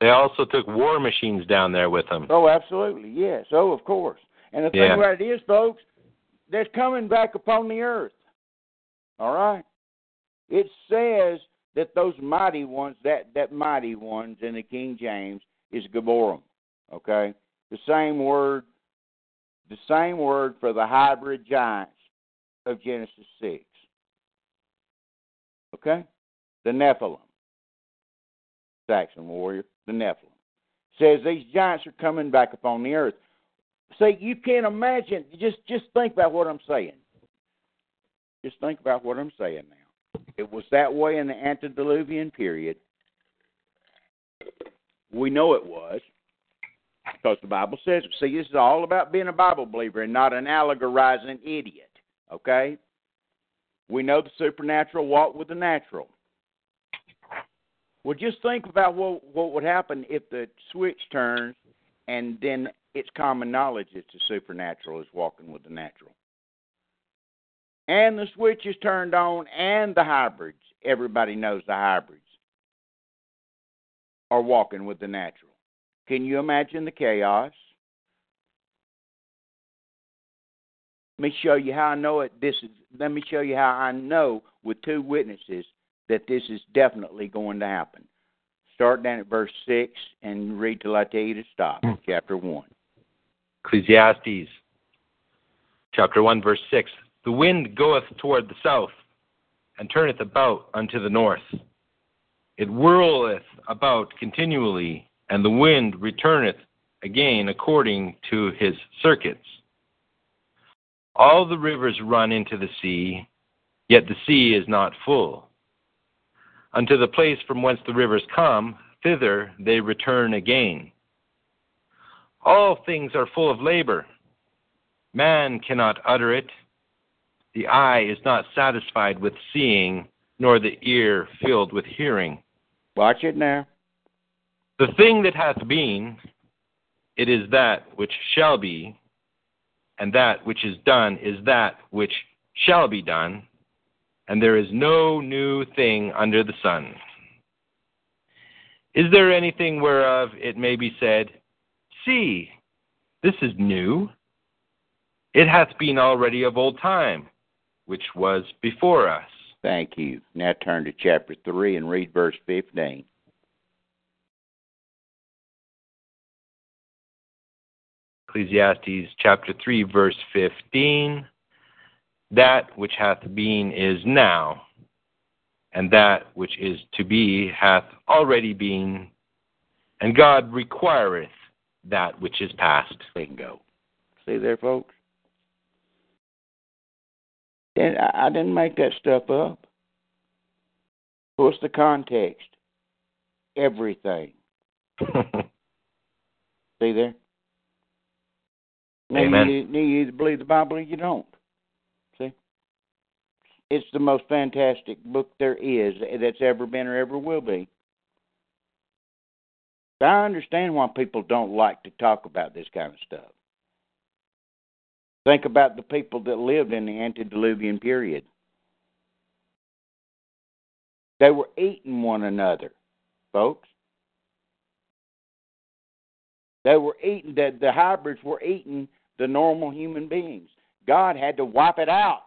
They also took war machines down there with them. Oh, absolutely. Yes. Oh, of course. And the thing Yeah. about it is, folks, that's coming back upon the earth. All right? It says that those mighty ones, that, that mighty ones in the King James is Gibborim. Okay? The same word the same word for the hybrid giants of Genesis six. Okay? the Nephilim. Saxon warrior, the Nephilim. Says these giants are coming back upon the earth. See, you can't imagine. Just just think about what I'm saying. Just think about what I'm saying now. It was that way in the antediluvian period. We know it was because the Bible says it. See, this is all about being a Bible believer and not an allegorizing idiot. Okay? We know the supernatural walk with the natural. Well, just think about what what would happen if the switch turns, and then it's common knowledge that the supernatural is walking with the natural, and the switch is turned on, and the hybrids. Everybody knows the hybrids are walking with the natural. Can you imagine the chaos? Let me show you how I know it. This is. Let me show you how I know with two witnesses that this is definitely going to happen. Start down at verse 6 and read till I tell you to stop, Hmm. chapter 1. Ecclesiastes chapter 1 verse 6 The wind goeth toward the south and turneth about unto the north. It whirleth about continually and the wind returneth again according to his circuits. All the rivers run into the sea yet the sea is not full. Unto the place from whence the rivers come thither they return again all things are full of labor. Man cannot utter it. The eye is not satisfied with seeing, nor the ear filled with hearing. Watch it now. The thing that hath been, it is that which shall be, and that which is done is that which shall be done, and there is no new thing under the sun. Is there anything whereof it may be said, See, this is new. It hath been already of old time, which was before us. Thank you. Now turn to chapter 3 and read verse 15. Ecclesiastes chapter 3, verse 15. That which hath been is now, and that which is to be hath already been, and God requireth that which is past. Bingo. See there, folks? And I, I didn't make that stuff up. What's the context? Everything. [LAUGHS] See there? Now, Amen. You, you either believe the Bible or you don't. See? It's the most fantastic book there is that's ever been or ever will be. I understand why people don't like to talk about this kind of stuff. Think about the people that lived in the antediluvian period. They were eating one another, folks. They were eating the, the hybrids were eating the normal human beings. God had to wipe it out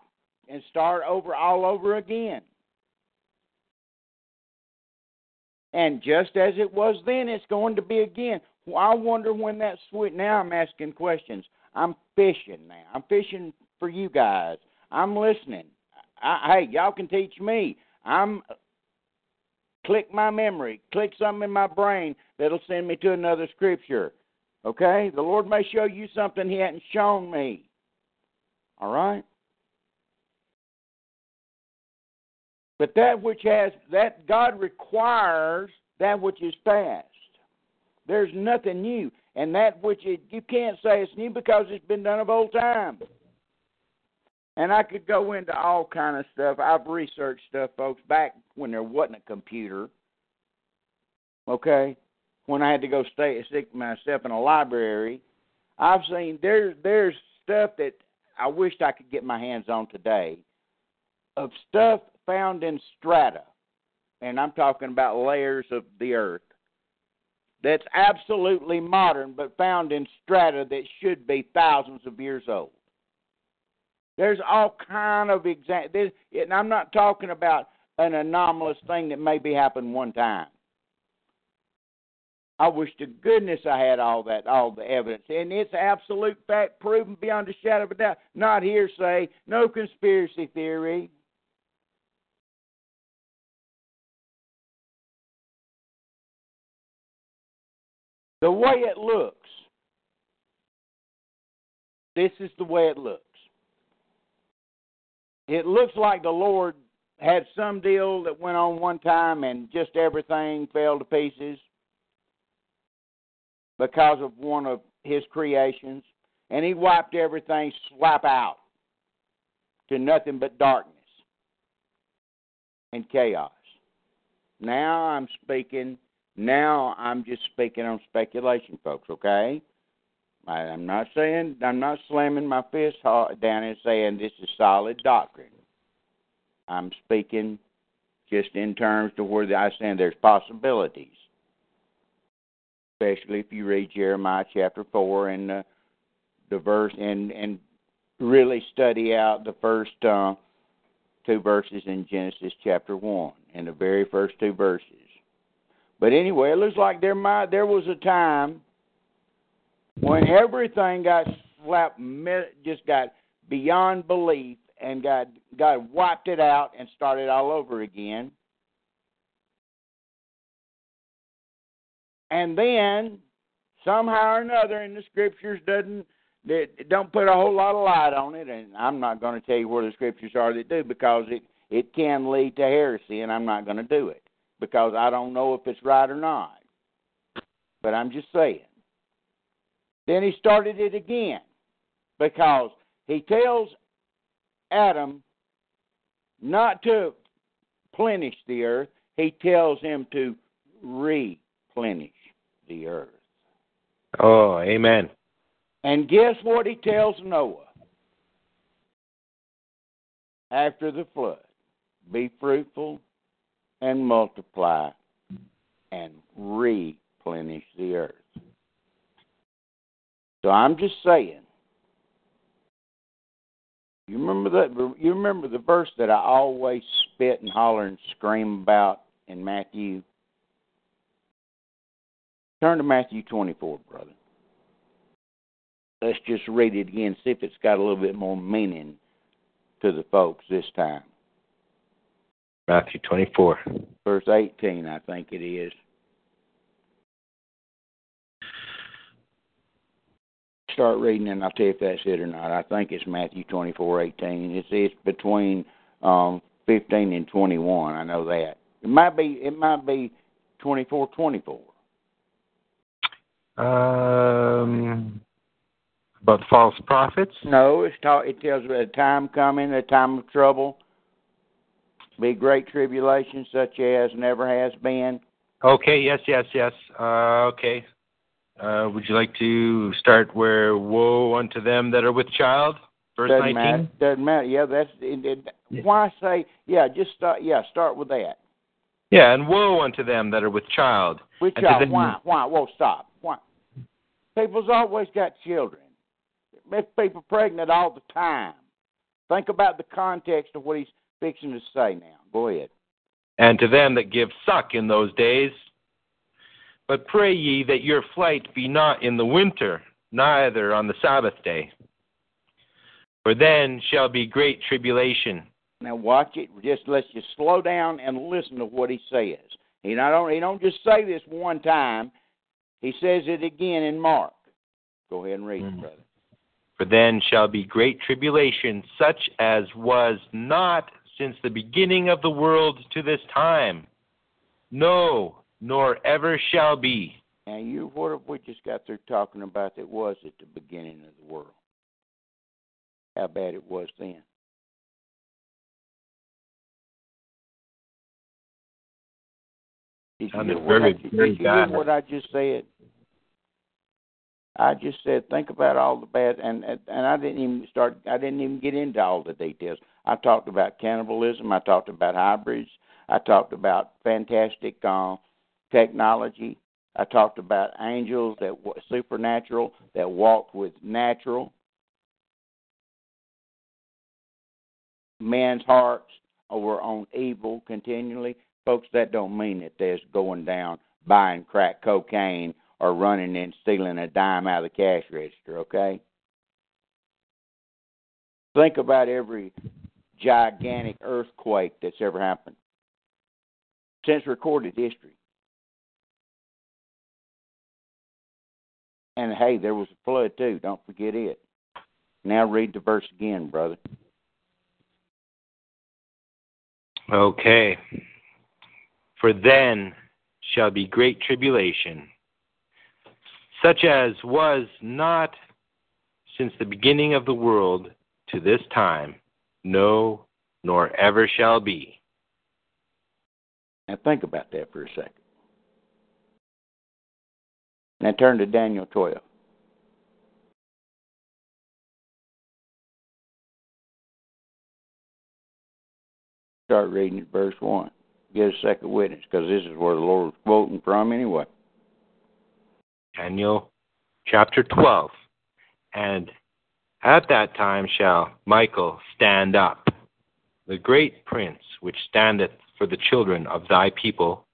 and start over all over again. And just as it was then, it's going to be again. Well, I wonder when that switch. Now I'm asking questions. I'm fishing now. I'm fishing for you guys. I'm listening. I, hey, y'all can teach me. I'm click my memory, click something in my brain that'll send me to another scripture. Okay? The Lord may show you something He hadn't shown me. All right? But that which has that God requires that which is past. There's nothing new, and that which it, you can't say it's new because it's been done of old time. And I could go into all kind of stuff. I've researched stuff, folks, back when there wasn't a computer. Okay, when I had to go stay stick myself in a library, I've seen there's there's stuff that I wished I could get my hands on today of stuff found in strata, and I'm talking about layers of the earth that's absolutely modern, but found in strata that should be thousands of years old. There's all kind of examples, and I'm not talking about an anomalous thing that maybe happened one time. I wish to goodness I had all that, all the evidence, and it's absolute fact, proven beyond a shadow of a doubt. Not hearsay, no conspiracy theory. The way it looks, this is the way it looks. It looks like the Lord had some deal that went on one time and just everything fell to pieces because of one of his creations, and he wiped everything slap out to nothing but darkness and chaos. Now I'm speaking, now I'm just speaking on speculation, folks, okay? I, I'm not saying, I'm not slamming my fist down and saying this is solid doctrine. I'm speaking just in terms to where I saying there's possibilities. Especially if you read Jeremiah chapter four and uh, the verse and and really study out the first uh, two verses in Genesis chapter one and the very first two verses. But anyway, it looks like there might there was a time when everything got slapped, just got beyond belief, and God God wiped it out and started all over again. And then somehow or another in the scriptures doesn't that don't put a whole lot of light on it, and I'm not going to tell you where the scriptures are that do because it it can lead to heresy, and I'm not going to do it because I don't know if it's right or not. But I'm just saying. Then he started it again because he tells Adam not to plenish the earth, he tells him to replenish the earth. Oh, amen. And guess what he tells Noah? After the flood be fruitful and multiply and replenish the earth. So I'm just saying. You remember that? You remember the verse that I always spit and holler and scream about in Matthew. Turn to Matthew 24, brother. Let's just read it again, see if it's got a little bit more meaning to the folks this time. Matthew 24. Verse 18, I think it is. start reading and I'll tell you if that's it or not. I think it's Matthew twenty four eighteen. It's it's between um fifteen and twenty one. I know that. It might be it might be twenty four twenty four. Um about false prophets? No, it's ta- it tells about a time coming, a time of trouble, be great tribulation such as never has been. Okay, yes, yes, yes. Uh, okay. Uh, would you like to start where woe unto them that are with child? Verse Doesn't 19. matter. Doesn't matter. Yeah, that's it, it, why say yeah. Just start. Yeah, start with that. Yeah, and woe unto them that are with child. With And child. them- Why? Why? Whoa, stop. Why? People's always got children. Make people pregnant all the time. Think about the context of what he's fixing to say now. Go ahead. And to them that give suck in those days. But pray ye that your flight be not in the winter, neither on the Sabbath day. For then shall be great tribulation. Now watch it. Just let's just slow down and listen to what he says. He not only he don't just say this one time. He says it again in Mark. Go ahead and read it, Mhm. brother. For then shall be great tribulation, such as was not since the beginning of the world to this time. No, nor ever shall be. Now you what have we just got through talking about that was at the beginning of the world? How bad it was then. Did you hear what I did you hear what I just said? I just said think about all the bad and and and I didn't even start I didn't even get into all the details. I talked about cannibalism, I talked about hybrids, I talked about fantastic uh, technology, I talked about angels that were supernatural that walked with natural men's hearts were on evil continually. Folks, that don't mean that there's going down buying crack cocaine or running and stealing a dime out of the cash register, okay? Think about every gigantic earthquake that's ever happened since recorded history. And hey, there was a flood too. Don't forget it. Now read the verse again, brother. Okay. For then shall be great tribulation, such as was not since the beginning of the world to this time, no, nor ever shall be. Now think about that for a second. Now turn to Daniel 12. Start reading at verse 1. Get a second witness because this is where the Lord is quoting from anyway. Daniel chapter 12. And at that time shall Michael stand up, the great prince which standeth for the children of thy people.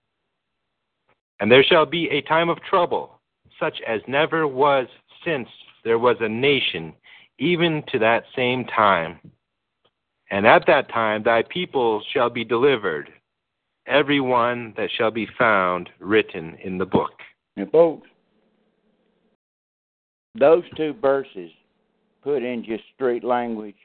And there shall be a time of trouble, such as never was since there was a nation, even to that same time. And at that time thy people shall be delivered, every one that shall be found written in the book. And folks, those two verses put in just straight language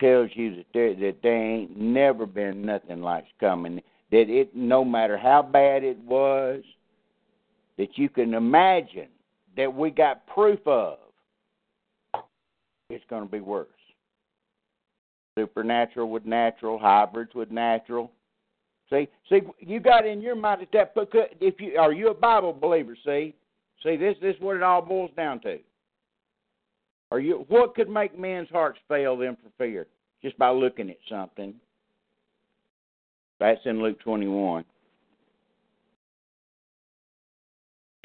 tells you that there that there ain't never been nothing like's coming. That it no matter how bad it was, that you can imagine that we got proof of, it's going to be worse. Supernatural with natural, hybrids with natural. See, see, you got in your mind that that if you are you a Bible believer? See, see, this this is what it all boils down to. Are you what could make men's hearts fail them for fear? Just by looking at something. That's in Luke twenty one.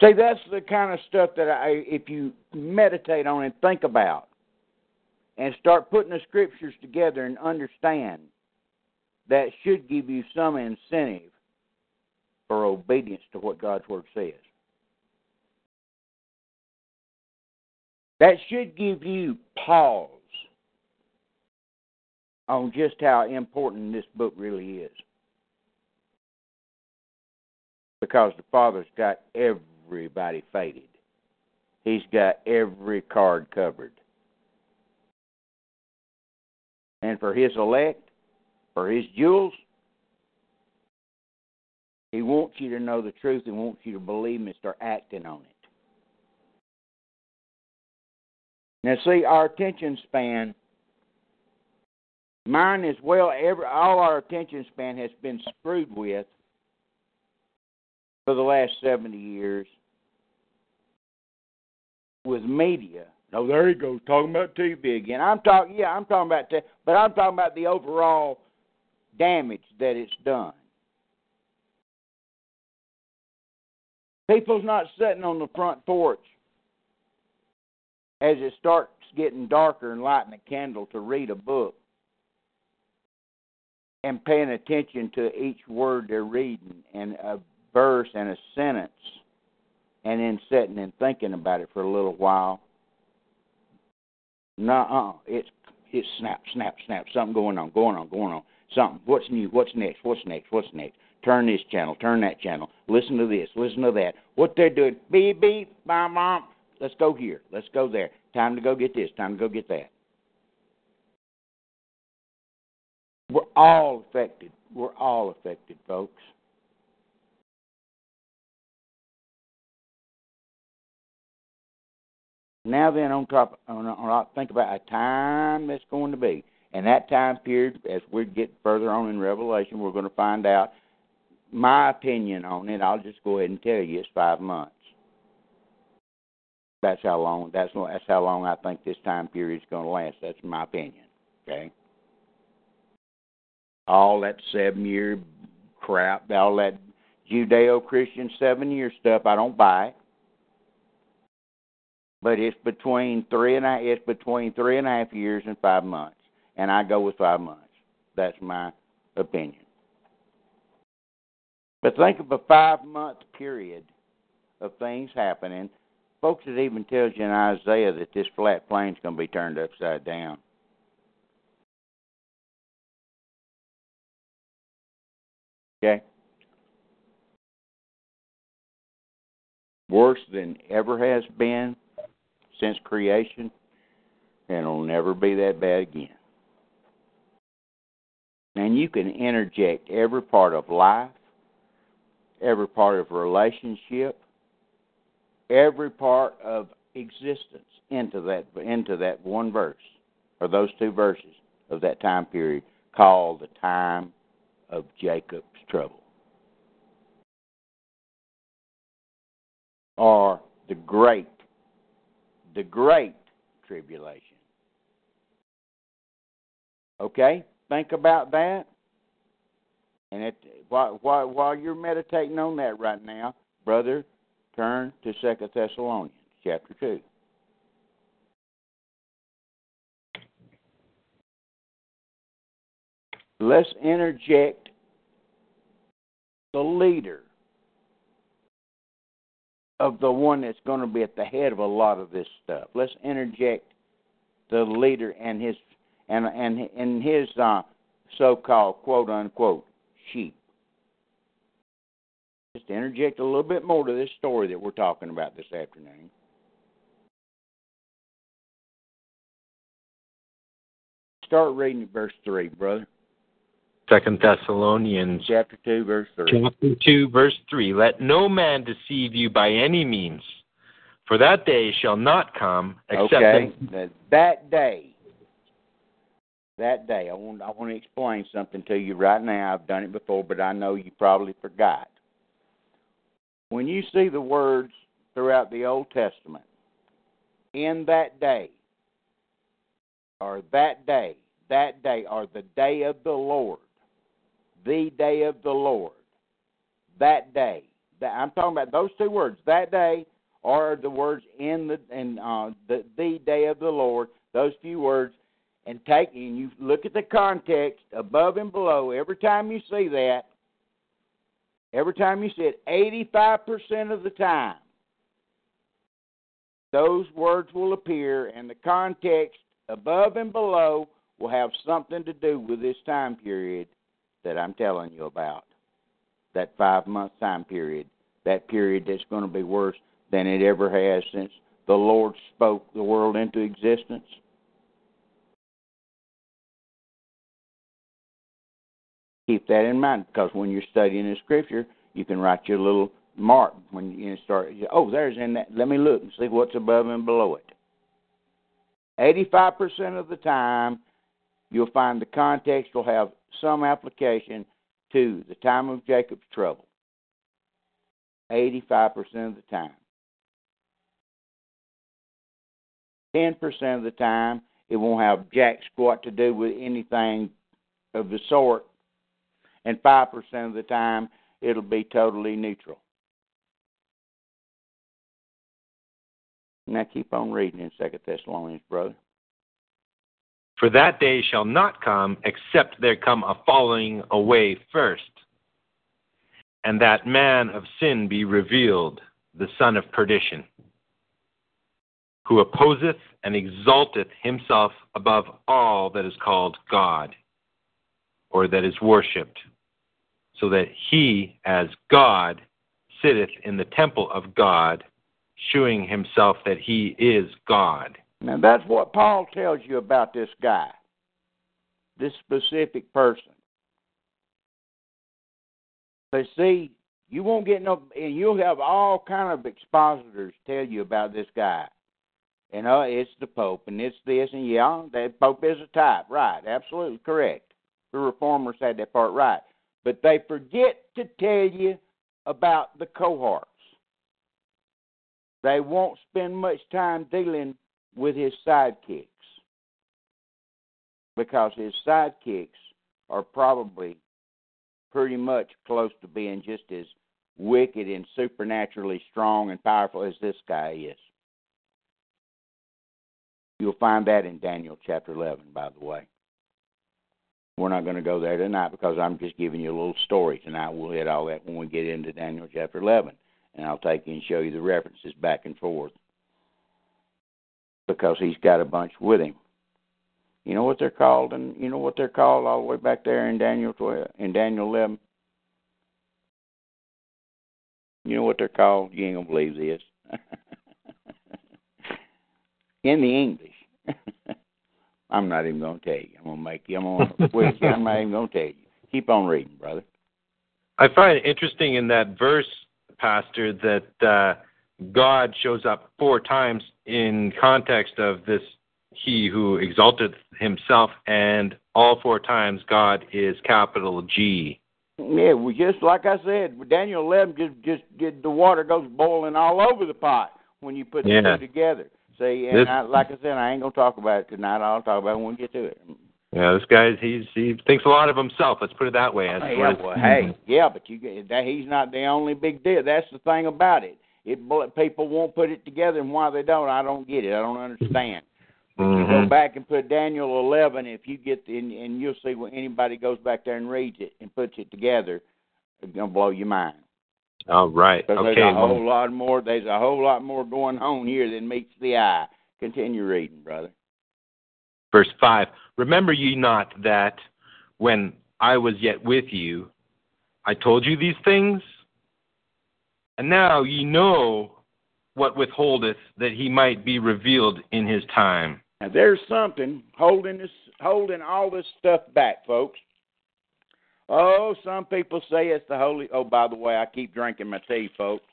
See, that's the kind of stuff that I, if you meditate on and think about, and start putting the scriptures together and understand, that should give you some incentive for obedience to what God's word says. That should give you pause on just how important this book really is. Because the Father's got everybody faded. He's got every card covered. And for his elect, for his jewels, he wants you to know the truth and wants you to believe and start acting on it. Now, see, our attention span, mine as well, every, all our attention span has been screwed with for the last 70 years with media. Oh, there he goes talking about TV again. I'm talking, yeah, I'm talking about that, but I'm talking about the overall damage that it's done. People's not sitting on the front porch as it starts getting darker and lighting a candle to read a book and paying attention to each word they're reading and a verse and a sentence and then sitting and thinking about it for a little while. No, it's it's snap, snap, snap. Something going on, going on, going on. Something. What's new? What's next? What's next? What's next? Turn this channel. Turn that channel. Listen to this. Listen to that. What they're doing. Beep beep. Bam bam. Let's go here. Let's go there. Time to go get this. Time to go get that. We're all affected. We're all affected, folks. Now then, on top, on, on, think about a time that's going to be, and that time period, as we get further on in Revelation, we're going to find out. My opinion on it, I'll just go ahead and tell you, it's five months. That's how long. That's that's how long I think this time period is going to last. That's my opinion. Okay. All that seven year crap, all that Judeo Christian seven year stuff, I don't buy it. But it's between three and a, it's between three and a half years and five months, and I go with five months. That's my opinion. But think of a five month period of things happening Folks, it even tells you in Isaiah that this flat plane's going to be turned upside down. Okay? worse than ever has been since creation, and it'll never be that bad again. And you can interject every part of life, every part of relationship, every part of existence into that into that one verse or those two verses of that time period called the time of Jacob's trouble. Or the great the great tribulation. Okay? Think about that. And it, while, while, while you're meditating on that right now, brother, turn to Second Thessalonians chapter 2. Let's interject the leader of the one that's going to be at the head of a lot of this stuff. Let's interject the leader and his and and and his uh, so-called quote unquote sheep. Just interject a little bit more to this story that we're talking about this afternoon. Start reading at verse three, brother. Second Thessalonians Chapter two, verse three. chapter two, verse three. Let no man deceive you by any means, for that day shall not come except okay, that, that day. That day, I want I want to explain something to you right now. I've done it before, but I know you probably forgot. When you see the words throughout the Old Testament, in that day, or that day, that day, or the day of the Lord, the day of the Lord, that day. That, I'm talking about those two words, that day, or the words in the in uh, the the day of the Lord. Those few words, and take and you look at the context above and below. Every time you see that, every time you it, 85% of the time, those words will appear, and the context above and below will have something to do with this time period that I'm telling you about. That five month time period. That period that's going to be worse than it ever has since the Lord spoke the world into existence. Keep that in mind because when you're studying the scripture, you can write your little mark when you start. Oh, there's in that. Let me look and see what's above and below it. 85% of the time, you'll find the context will have some application to the time of Jacob's trouble. 85% of the time. 10% of the time, it won't have jack squat to do with anything of the sort. And 5% of the time, it'll be totally neutral. Now keep on reading in Second Thessalonians, brother. For that day shall not come except there come a falling away first, and that man of sin be revealed, the son of perdition, who opposeth and exalteth himself above all that is called God, or that is worshipped, so that he, as God, sitteth in the temple of God, shewing himself that he is God. Now that's what Paul tells you about this guy, this specific person. But see, you won't get no, and you'll have all kind of expositors tell you about this guy. And uh, it's the Pope, and it's this, and yeah, the Pope is a type, right? Absolutely correct. The reformers had that part right, but they forget to tell you about the cohorts. They won't spend much time dealing with his sidekicks because his sidekicks are probably pretty much close to being just as wicked and supernaturally strong and powerful as this guy is. You'll find that in Daniel chapter 11, by the way. We're not going to go there tonight because I'm just giving you a little story tonight. We'll hit all that when we get into Daniel chapter 11, and I'll take you and show you the references back and forth because he's got a bunch with him. You know what they're called, and you know what they're called all the way back there in Daniel 12, in Daniel 11. You know what they're called? You ain't gonna believe this. [LAUGHS] In the English. [LAUGHS] I'm not even gonna tell you. I'm gonna make you. I'm gonna wait. I'm not even gonna tell you. Keep on reading, brother. I find it interesting in that verse, Pastor, that uh, God shows up four times in context of this He who exalted Himself, and all four times God is capital G. Yeah, well, just like I said, Daniel 11, just just did the water goes boiling all over the pot when you put Yeah. the two together. See, and This- I, like I said, I ain't gonna talk about it tonight. I'll talk about it when we get to it. Yeah, this guy he's he thinks a lot of himself. Let's put it that way. That's Hey, yeah, well, [LAUGHS] hey, yeah, but you that he's not the only big deal. That's the thing about it. It people won't put it together, and why they don't, I don't get it. I don't understand. You go Mhm. back and put Daniel 11. If you get the, and, and you'll see when anybody goes back there and reads it and puts it together, it's gonna blow your mind. All right. Okay. there's a whole lot more. There's a whole lot more going on here than meets the eye. Continue reading, brother. verse 5 Remember ye not that when I was yet with you, I told you these things? And now ye know what withholdeth that he might be revealed in his time. Now there's something holding this, holding all this stuff back, folks. Oh, some people say it's the holy. Oh, by the way, I keep drinking my tea, folks.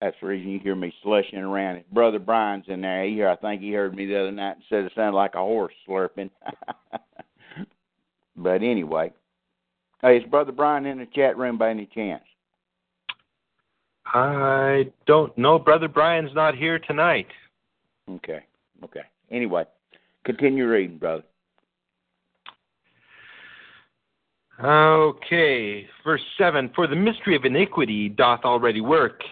That's the reason you hear me slushing around. It. Brother Brian's in there. He, I think he heard me the other night and said it sounded like a horse slurping. [LAUGHS] but anyway, hey, is Brother Brian in the chat room by any chance? I don't know. Brother Brian's not here tonight. Okay, okay. Anyway, continue reading, brother. Okay, verse 7 For the mystery of iniquity doth already work.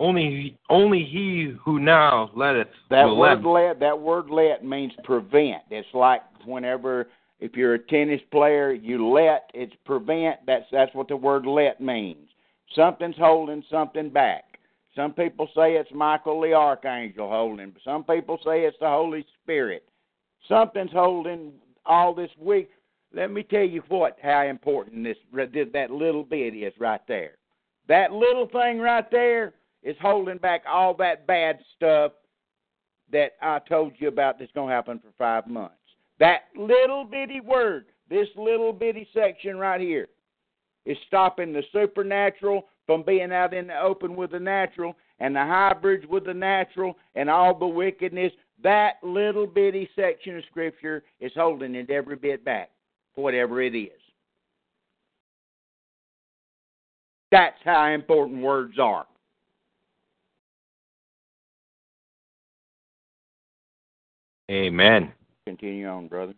Only, only he who now letteth That word let. let that word let means prevent. It's like whenever if you're a tennis player, you let it's prevent. That's that's what the word let means. Something's holding something back. Some people say it's Michael the archangel holding. Some people say it's the Holy Spirit. Something's holding all this week. Let me tell you what how important this that little bit is right there. That little thing right there is holding back all that bad stuff that I told you about that's going to happen for five months. That little bitty word, this little bitty section right here, is stopping the supernatural from being out in the open with the natural and the hybrids with the natural and all the wickedness. That little bitty section of Scripture is holding it every bit back, whatever it is. That's how important words are. Amen. Continue on, brother.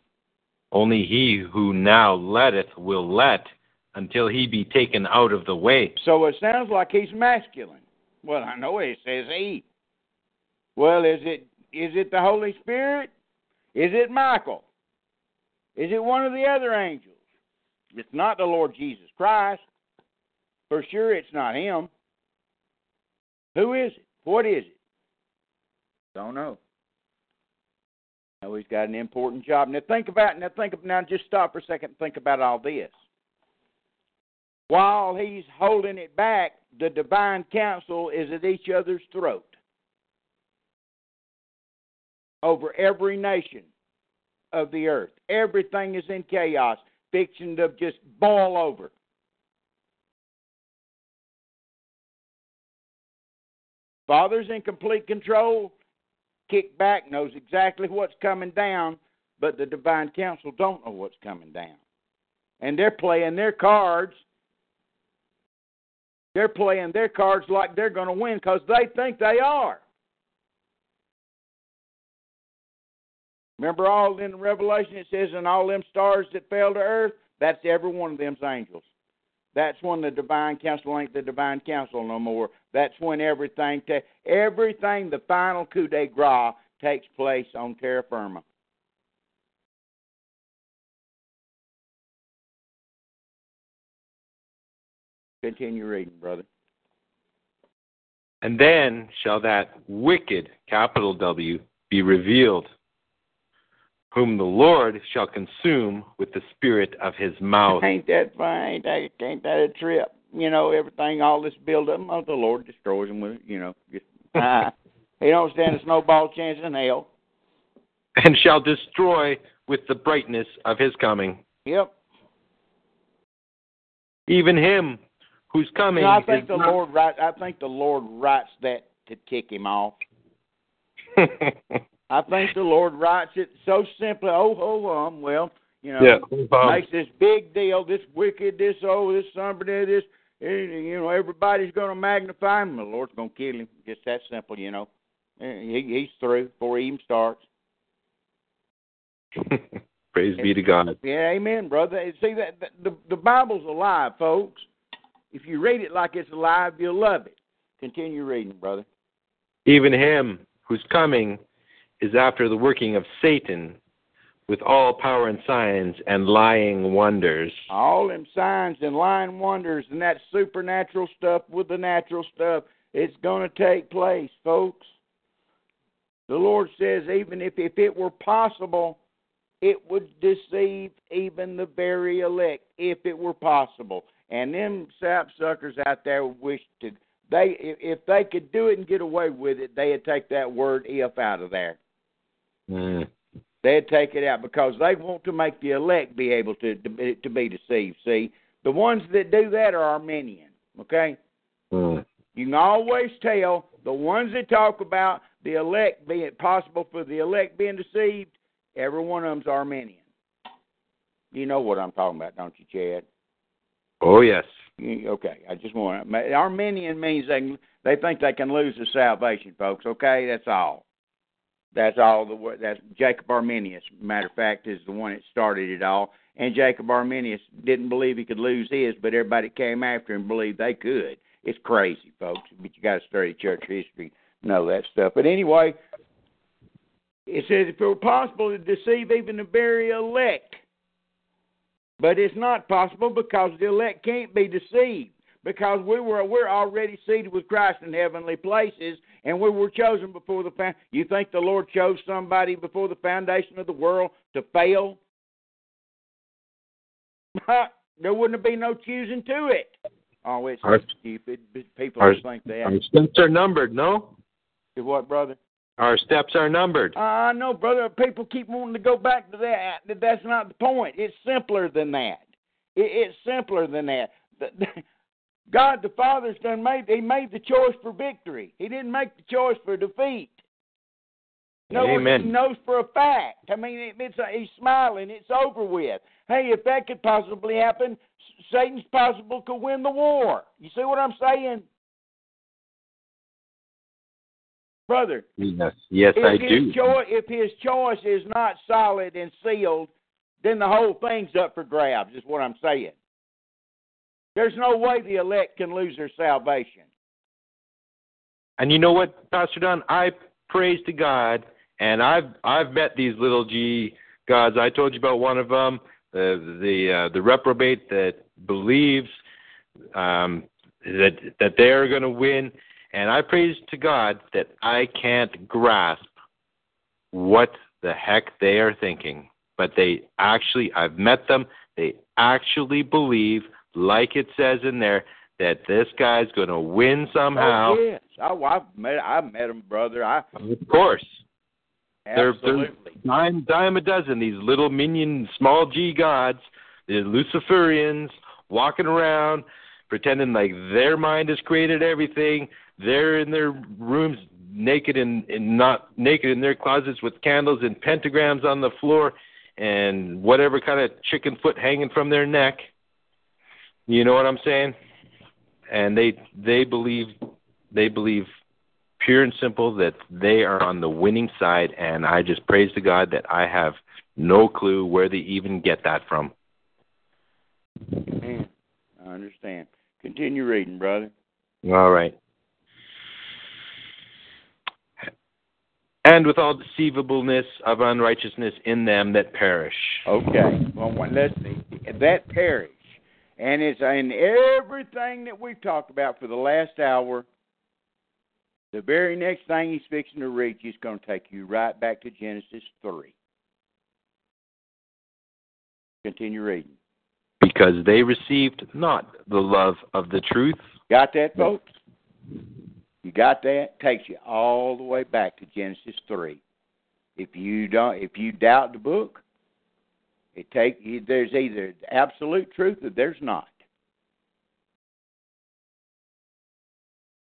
Only he who now letteth will let until he be taken out of the way. So it sounds like he's masculine. Well, I know it says he. Well, is it is it the Holy Spirit? Is it Michael? Is it one of the other angels? It's not the Lord Jesus Christ. For sure it's not him. Who is it? What is it? Don't know. Now he's got an important job. Now think about it. now think now just stop for a second and think about all this while he's holding it back, the divine council is at each other's throat over every nation of the earth. Everything is in chaos, fixing to just boil over. Father's in complete control, kick back, knows exactly what's coming down, but the divine council don't know what's coming down. And they're playing their cards they're playing their cards like they're going to win because they think they are. Remember all in Revelation it says, and all them stars that fell to earth? That's every one of them's angels. That's when the divine council ain't the divine council no more. That's when everything, ta- everything, the final coup de grace takes place on terra firma. Continue reading, brother. And then shall that wicked, capital W, be revealed, whom the Lord shall consume with the spirit of his mouth. Ain't that fine? Ain't that, ain't that a trip? you know, everything, all this build up, oh, the Lord destroys them with it, you know. Just, uh, [LAUGHS] he don't stand a snowball chance in hell. And shall destroy with the brightness of his coming. Yep. Even him who's coming. I think is the not- Lord writes. I think the Lord writes that to kick him off. [LAUGHS] I think the Lord writes it so simply. Oh, ho, hum. Well, you know, yeah. Makes this big deal. This wicked. This oh, this somebody. This. You know, everybody's going to magnify him. The Lord's going to kill him. Just that simple. You know, he, he's through before he even starts. [LAUGHS] Praise be to God. Yeah, amen, brother. See that that- the the Bible's alive, folks. If you read it like it's alive, you'll love it. Continue reading, brother. Even him who's coming is after the working of Satan with all power and signs and lying wonders. All them signs and lying wonders and that supernatural stuff with the natural stuff, it's going to take place, folks. The Lord says, even if, if it were possible, it would deceive even the very elect, if it were possible. And them sapsuckers out there wish to they if if they could do it and get away with it, they'd take that word if out of there. Mm. They'd take it out because they want to make the elect be able to to, be- to be deceived. See, the ones that do that are Arminian. Okay, Mm. you can always tell the ones that talk about the elect being possible for the elect being deceived. Every one of them's Arminian. You know what I'm talking about, don't you, Chad? Oh, yes. Okay, I just want to. Arminian means they they think they can lose the salvation, folks. Okay, that's all. That's all the. That's Jacob Arminius. Matter of fact, is the one that started it all. And Jacob Arminius didn't believe he could lose his, but everybody came after him and believed they could. It's crazy, folks. But you got to study church history, to know that stuff. But anyway, it says if it were possible to deceive even the very elect, but it's not possible because the elect can't be deceived. Because we were we're already seated with Christ in heavenly places, and we were chosen before the found. You think the Lord chose somebody before the foundation of the world to fail? [LAUGHS] there wouldn't have been no choosing to it. Oh, it's Our- stupid. People our- think that. Our steps are numbered, no? what, brother? Our steps are numbered. I know, brother. People keep wanting to go back to that. That- That's not the point. It's simpler than that. It, it's simpler than that. The- the- God the Father's done made. He made the choice for victory. He didn't make the choice for defeat. No, Amen. he knows for a fact. I mean, it, it's a, he's smiling. It's over with. Hey, if that could possibly happen, Satan's possible could win the war. You see what I'm saying, brother? Yes, yes, I do. choice if his choice is not solid and sealed, then the whole thing's up for grabs. Is what I'm saying. There's no way the elect can lose their salvation. And you know what, Pastor Don? I praise to God, and I've I've met these little G gods. I told you about one of them, the the uh, the reprobate that believes um, that that they're going to win. And I praise to God that I can't grasp what the heck they are thinking. But they actually, I've met them. They actually believe, like it says in there, that this guy's going to win somehow. Oh yes, I, I've met I've met him, brother. I Of course. They're- they're- absolutely. Dime, dime a dozen, these little minion, small g gods, the Luciferians, walking around, pretending like their mind has created everything. They're in their rooms naked and, and not naked in their closets with candles and pentagrams on the floor and whatever kind of chicken foot hanging from their neck. You know what I'm saying? And they they believe they believe pure and simple that they are on the winning side and I just praise to God that I have no clue where they even get that from. Man, I understand. Continue reading, brother. All right. And with all deceivableness of unrighteousness in them that perish. Okay. Well, one- let's see. That perish. And it's in everything that we've talked about for the last hour. The very next thing he's fixing to read you is going to take you right back to Genesis 3. Continue reading. because they received not the love of the truth. Got that, folks? You got that? Takes you all the way back to Genesis three. If you don't, if you doubt the book, it take there's either absolute truth or there's not.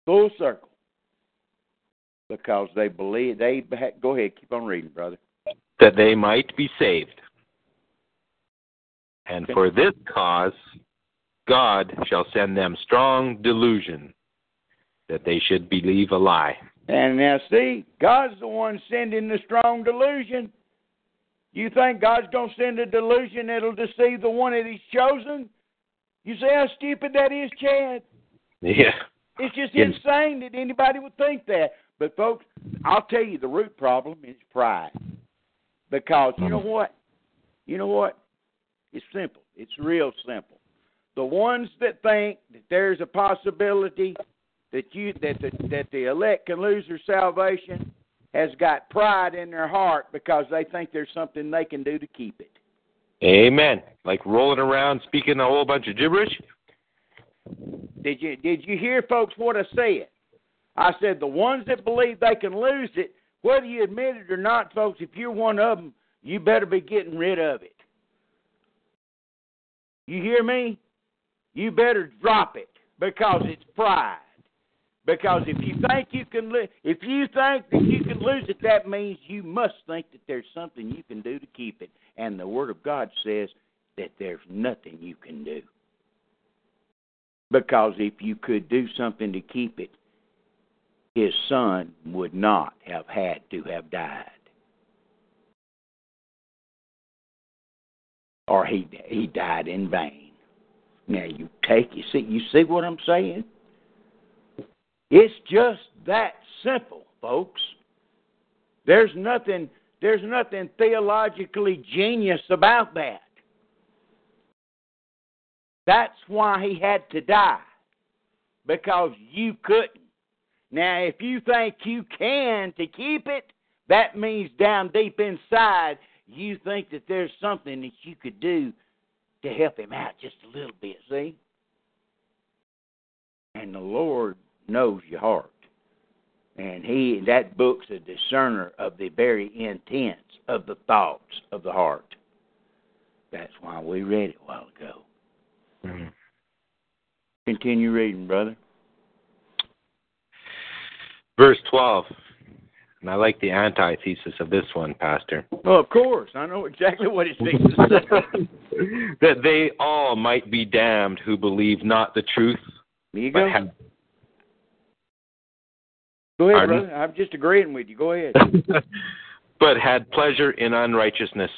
Full circle. Because they believe they go ahead, keep on reading, brother. That they might be saved. And for this cause, God shall send them strong delusion that they should believe a lie. And now, see, God's the one sending the strong delusion. You think God's going to send a delusion that'll deceive the one that He's chosen? You see how stupid that is, Chad? Yeah. It's just Yeah. insane that anybody would think that. But, folks, I'll tell you the root problem is pride. Because, you know mm-hmm. what? You know what? It's simple. It's real simple. The ones that think that there's a possibility that you that the, that the elect can lose their salvation has got pride in their heart because they think there's something they can do to keep it. Amen. Like rolling around speaking a whole bunch of gibberish. Did you did you hear folks what I said? I said the ones that believe they can lose it, whether you admit it or not, folks, if you're one of them, you better be getting rid of it. You hear me? You better drop it because it's pride. Because if you think you can, if you think that you can lose it, that means you must think that there's something you can do to keep it. And the Word of God says that there's nothing you can do. Because if you could do something to keep it, his son would not have had to have died. Or he he died in vain. Now you take you see you see what I'm saying? It's just that simple, folks. There's nothing there's nothing theologically genius about that. That's why he had to die. Because you couldn't. Now, if you think you can to keep it, that means down deep inside you think that there's something that you could do to help him out just a little bit, see? And the Lord knows your heart. And he that book's a discerner of the very intents of the thoughts of the heart. That's why we read it a while ago. Mhm. Continue reading, brother. Verse 12. And I like the antithesis of this one, Pastor. Well, of course. I know exactly what to say. [LAUGHS] [LAUGHS] that they all might be damned who believe not the truth, but have, Go ahead, Pardon? brother. I'm just agreeing with you. Go ahead. [LAUGHS] but had pleasure in unrighteousness.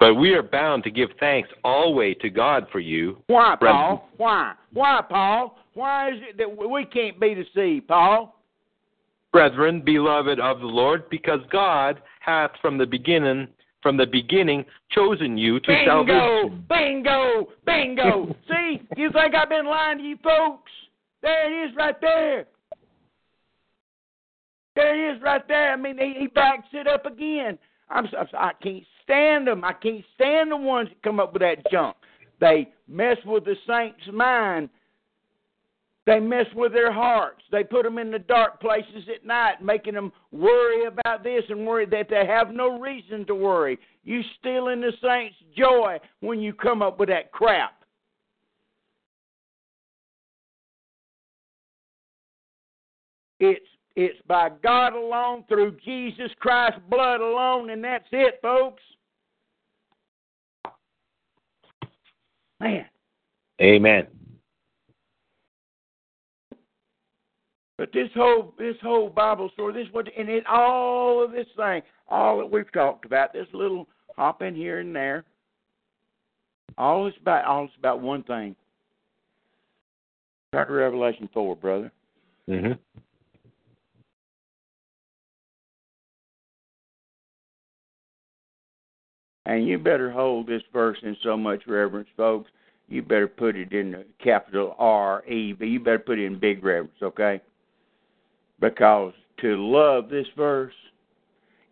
But we are bound to give thanks always to God for you, Why, Brethren. Paul? Why? Why, Paul? Why is it that we can't be deceived, Paul? brethren, beloved of the Lord, because God hath from the beginning from the beginning chosen you to Bingo! salvation. Bingo! Bingo! [LAUGHS] See, you think I've been lying to you folks? There it is right there. There it is right there. I mean, he, he backs it up again. I'm, so- I can't stand them. I can't stand the ones that come up with that junk. They mess with the saints' mind. They mess with their hearts. They put them in the dark places at night, making them worry about this and worry that they have no reason to worry. You stealing the saints' joy when you come up with that crap. It's it's by God alone, through Jesus Christ's blood alone, and that's it, folks. Man, Amen. But this whole this whole Bible story, this what and it all of this thing, all that we've talked about, this little hop in here and there, all it's about all it's about one thing. Start to Revelation four, brother. hmm And you better hold this verse in so much reverence, folks. You better put it in the capital R E, but you better put it in big reverence, okay? Because to love this verse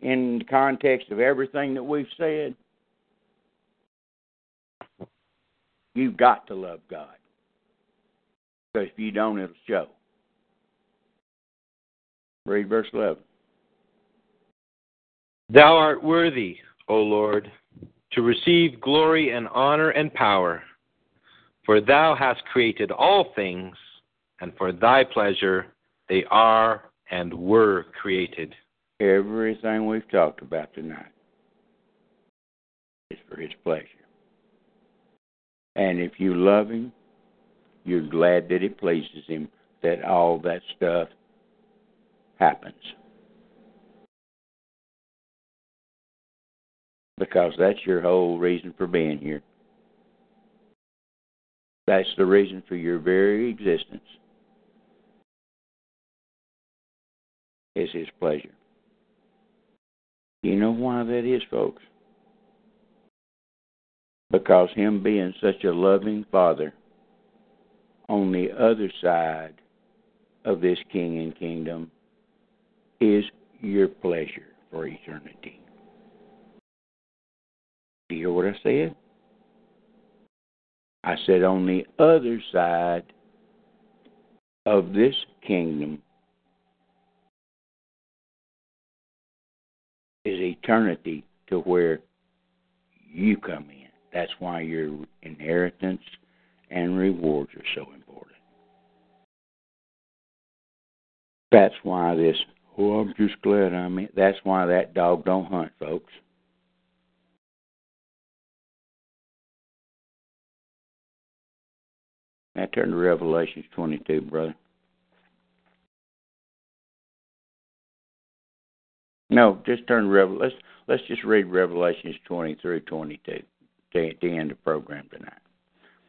in the context of everything that we've said, You've got to love God. Because if you don't, it'll show. Read verse 11. Thou art worthy, O Lord, to receive glory and honor and power, for thou hast created all things, and for thy pleasure they are and were created. Everything we've talked about tonight is for His pleasure. And if you love Him, you're glad that it pleases Him that all that stuff happens. Because that's your whole reason for being here. That's the reason for your very existence. Is his pleasure. You know why that is, folks? Because him being such a loving father on the other side of this king and kingdom is your pleasure for eternity. Do you hear what I said? I said on the other side of this kingdom is eternity to where you come in. That's why your inheritance and rewards are so important. That's why this, oh, I'm just glad I'm in. That's why that dog don't hunt, folks. Now turn to Revelations 22, brother. No, just turn to Revel. Let's let's just read Revelations 20 through 22 at the end of the program tonight.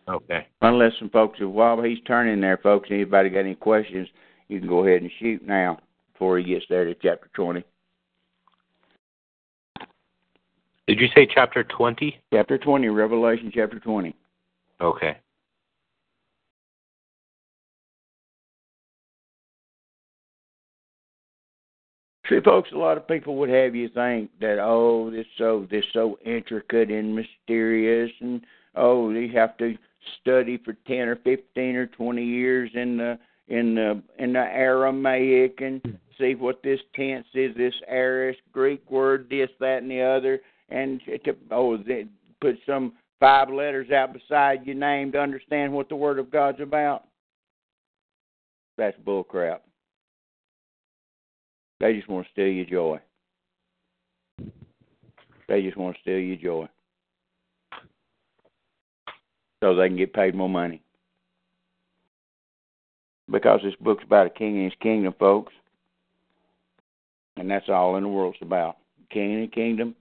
Okay. Unless some folks, while he's turning there, folks, anybody got any questions, you can go ahead and shoot now before he gets there to chapter 20. Did you say chapter 20? Chapter 20, Revelation chapter 20. Okay. See, folks, a lot of people would have you think that oh, this so this so intricate and mysterious, and oh, you have to study for ten or fifteen or twenty years in the in the in the Aramaic and hmm. see what this tense is, this aorist Greek word, this, that, and the other, and to oh, they put some five letters out beside your name to understand what the Word of God's about. That's bull crap. They just want to steal your joy. They just want to steal your joy. So they can get paid more money. Because this book's about a king and his kingdom, folks. And that's all in the world's about. King and kingdom,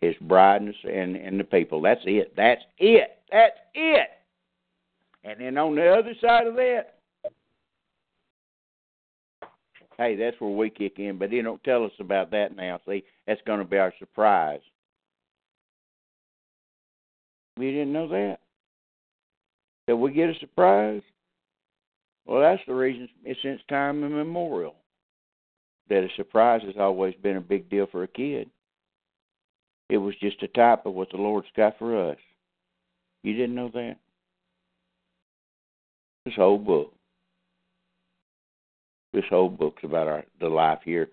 his bride and, and the people. That's it. That's it. That's it. And then on the other side of that, hey, that's where we kick in. But they don't tell us about that now. See, that's going to be our surprise. We didn't know that. Did we get a surprise? Well, that's the reason since time immemorial that a surprise has always been a big deal for a kid. It was just a type of what the Lord's got for us. You didn't know that? This whole book this whole book's about our the life here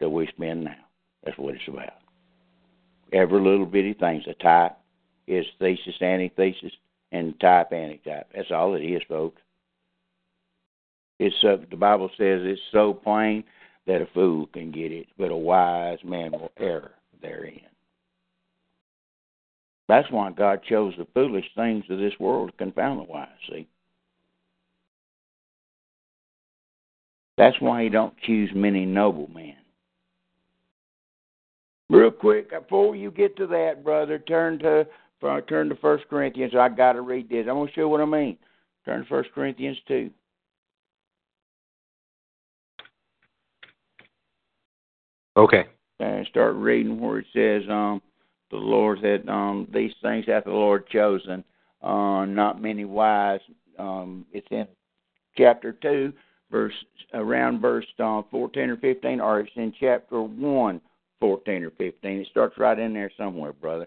that we spend now. That's what it's about. Every little bitty thing's a type is thesis, antithesis, and type, antitype. That's all it is, folks. It's uh, the Bible says it's so plain that a fool can get it, but a wise man will err therein. That's why God chose the foolish things of this world to confound the wise. See. That's why he don't choose many noblemen. Real quick, before you get to that, brother, turn to turn to First Corinthians. I got to read this. I'm going to show you what I mean. Turn to First Corinthians two. Okay. And start reading where it says, um, the Lord said, um, these things hath the Lord chosen, uh, not many wise. Um, it's in chapter two, verse around verse uh, 14 or 15, or it's in chapter 1, 14 or 15. It starts right in there somewhere, brother.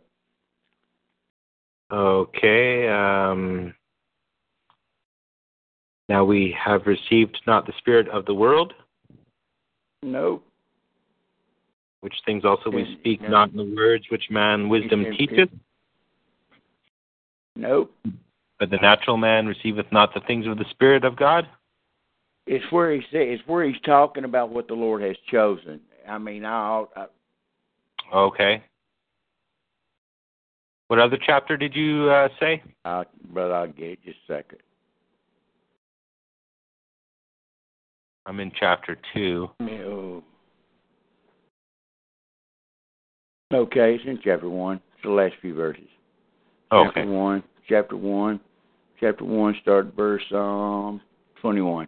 Okay. Um, Now we have received not the spirit of the world, Nope. which things also we speak no. not in the words which man wisdom teacheth, Nope. but the natural man receiveth not the things of the Spirit of God. It's where he say it's where he's talking about what the Lord has chosen. I mean, I, I Okay. What other chapter did you uh, say? I, brother, I'll get it just a second. I'm in chapter 2. Oh. Okay, it's in chapter one. It's the last few verses. Chapter Okay. one. Chapter one. Chapter one. Start verse um twenty-one.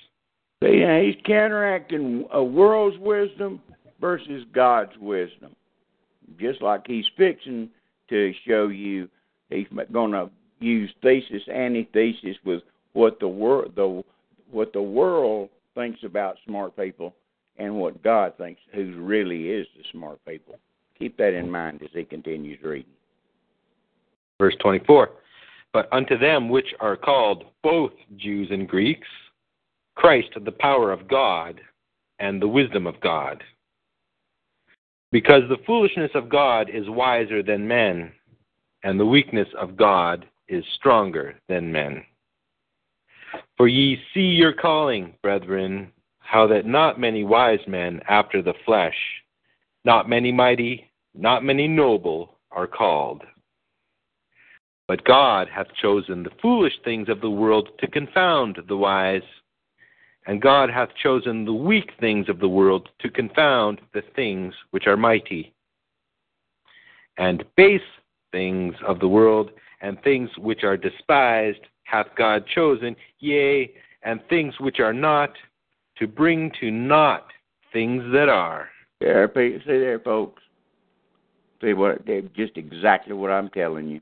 Now he's counteracting a world's wisdom versus God's wisdom. Just like he's fixing to show you, he's going to use thesis, antithesis with what the world, the what the world thinks about smart people, and what God thinks who really is the smart people. Keep that in mind as he continues reading. Verse 24 But unto them which are called both Jews and Greeks, Christ the power of God and the wisdom of God. Because the foolishness of God is wiser than men, and the weakness of God is stronger than men. For ye see your calling, brethren, how that not many wise men after the flesh, not many mighty, not many noble are called. But God hath chosen the foolish things of the world to confound the wise, and God hath chosen the weak things of the world to confound the things which are mighty. And base things of the world and things which are despised hath God chosen, yea, and things which are not, to bring to naught things that are. There, see there, folks. See what? Just exactly what I'm telling you.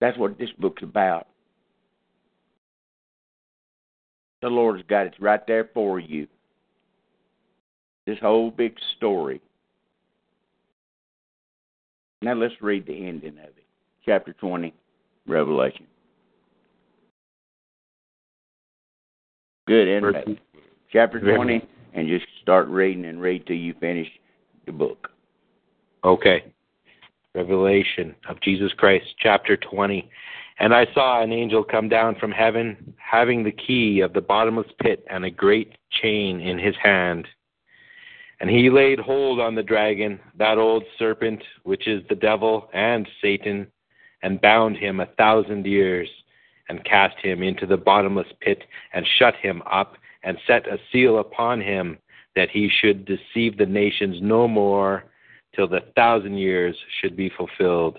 That's what this book's about. The Lord's got it right there for you. This whole big story. Now let's read the ending of it. Chapter 20, Revelation. Good, isn't? Chapter 20, and just start reading and read till you finish the book. Okay. Revelation of Jesus Christ, chapter 20. And I saw an angel come down from heaven, having the key of the bottomless pit and a great chain in his hand. And he laid hold on the dragon, that old serpent, which is the devil and Satan, and bound him a thousand years, and cast him into the bottomless pit, and shut him up, and set a seal upon him, that he should deceive the nations no more till the thousand years should be fulfilled.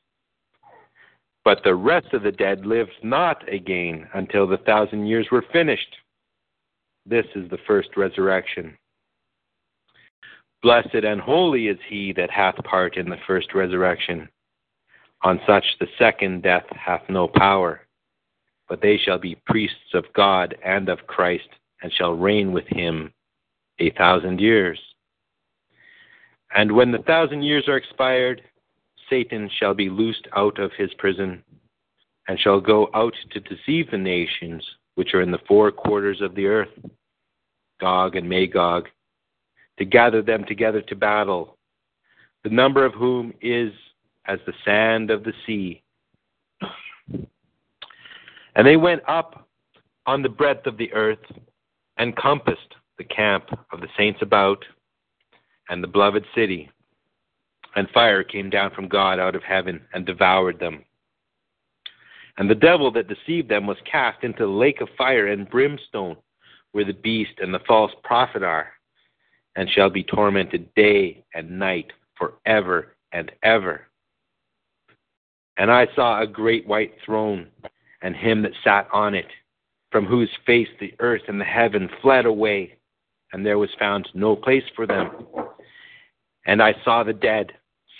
But the rest of the dead lived not again until the thousand years were finished. This is the first resurrection. Blessed and holy is he that hath part in the first resurrection. On such the second death hath no power, but they shall be priests of God and of Christ, and shall reign with him a thousand years. And when the thousand years are expired, Satan shall be loosed out of his prison, and shall go out to deceive the nations which are in the four quarters of the earth, Gog and Magog, to gather them together to battle, the number of whom is as the sand of the sea. And they went up on the breadth of the earth, and compassed the camp of the saints about and the beloved city, and fire came down from God out of heaven and devoured them. And the devil that deceived them was cast into the lake of fire and brimstone, where the beast and the false prophet are, and shall be tormented day and night forever and ever. And I saw a great white throne, and him that sat on it, from whose face the earth and the heaven fled away, and there was found no place for them. And I saw the dead,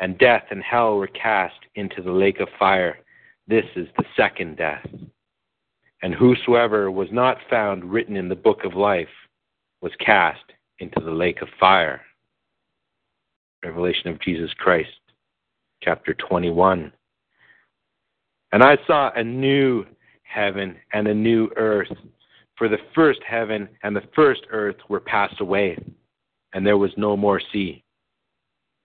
And death and hell were cast into the lake of fire. This is the second death. And whosoever was not found written in the book of life was cast into the lake of fire. Revelation of Jesus Christ chapter 21. And I saw a new heaven and a new earth, for the first heaven and the first earth were passed away, and there was no more sea.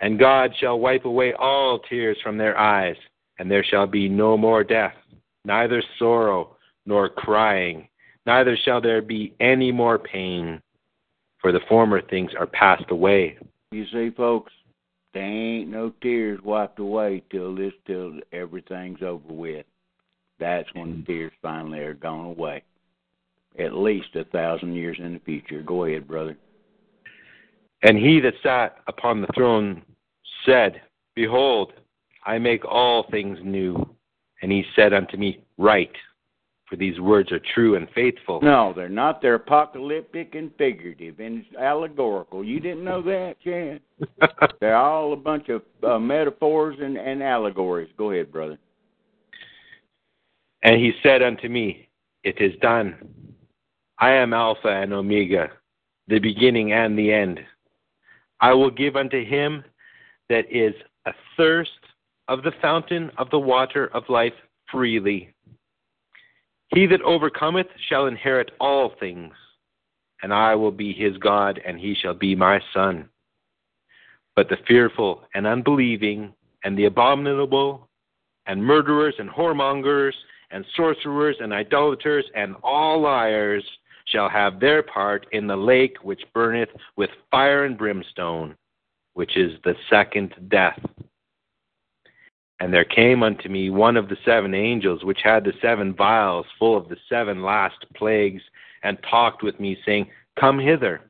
And God shall wipe away all tears from their eyes, and there shall be no more death, neither sorrow nor crying, neither shall there be any more pain, for the former things are passed away. You see, folks, there ain't no tears wiped away till this till everything's over with. That's when the tears finally are gone away. At least a thousand years in the future. Go ahead, brother. And he that sat upon the throne said, Behold, I make all things new. And he said unto me, Write, for these words are true and faithful. No, they're not. They're apocalyptic and figurative and allegorical. You didn't know that, Chad? [LAUGHS] they're all a bunch of uh, metaphors and, and allegories. Go ahead, brother. And he said unto me, It is done. I am Alpha and Omega, the beginning and the end. I will give unto him that is athirst of the fountain of the water of life freely. He that overcometh shall inherit all things, and I will be his God, and he shall be my son. But the fearful and unbelieving, and the abominable, and murderers, and whoremongers, and sorcerers, and idolaters, and all liars shall have their part in the lake which burneth with fire and brimstone, which is the second death. And there came unto me one of the seven angels, which had the seven vials full of the seven last plagues, and talked with me, saying, Come hither,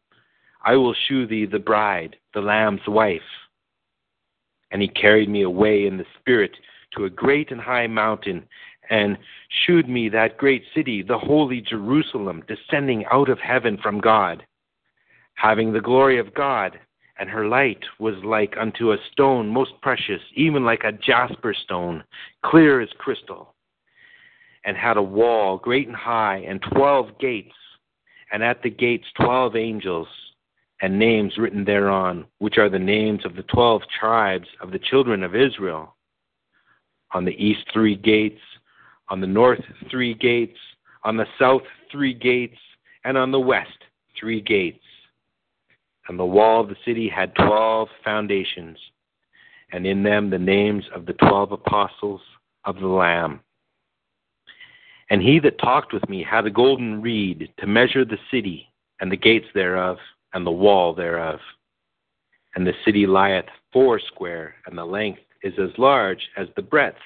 I will shew thee the bride, the Lamb's wife. And he carried me away in the Spirit to a great and high mountain, and shewed me that great city, the holy Jerusalem, descending out of heaven from God, having the glory of God and her light was like unto a stone most precious, even like a jasper stone, clear as crystal, and had a wall great and high, and twelve gates, and at the gates twelve angels, and names written thereon, which are the names of the twelve tribes of the children of Israel. On the east three gates, on the north three gates, on the south three gates, and on the west three gates and the wall of the city had twelve foundations, and in them the names of the twelve apostles of the Lamb. And he that talked with me had a golden reed to measure the city, and the gates thereof, and the wall thereof. And the city lieth foursquare, and the length is as large as the breadth.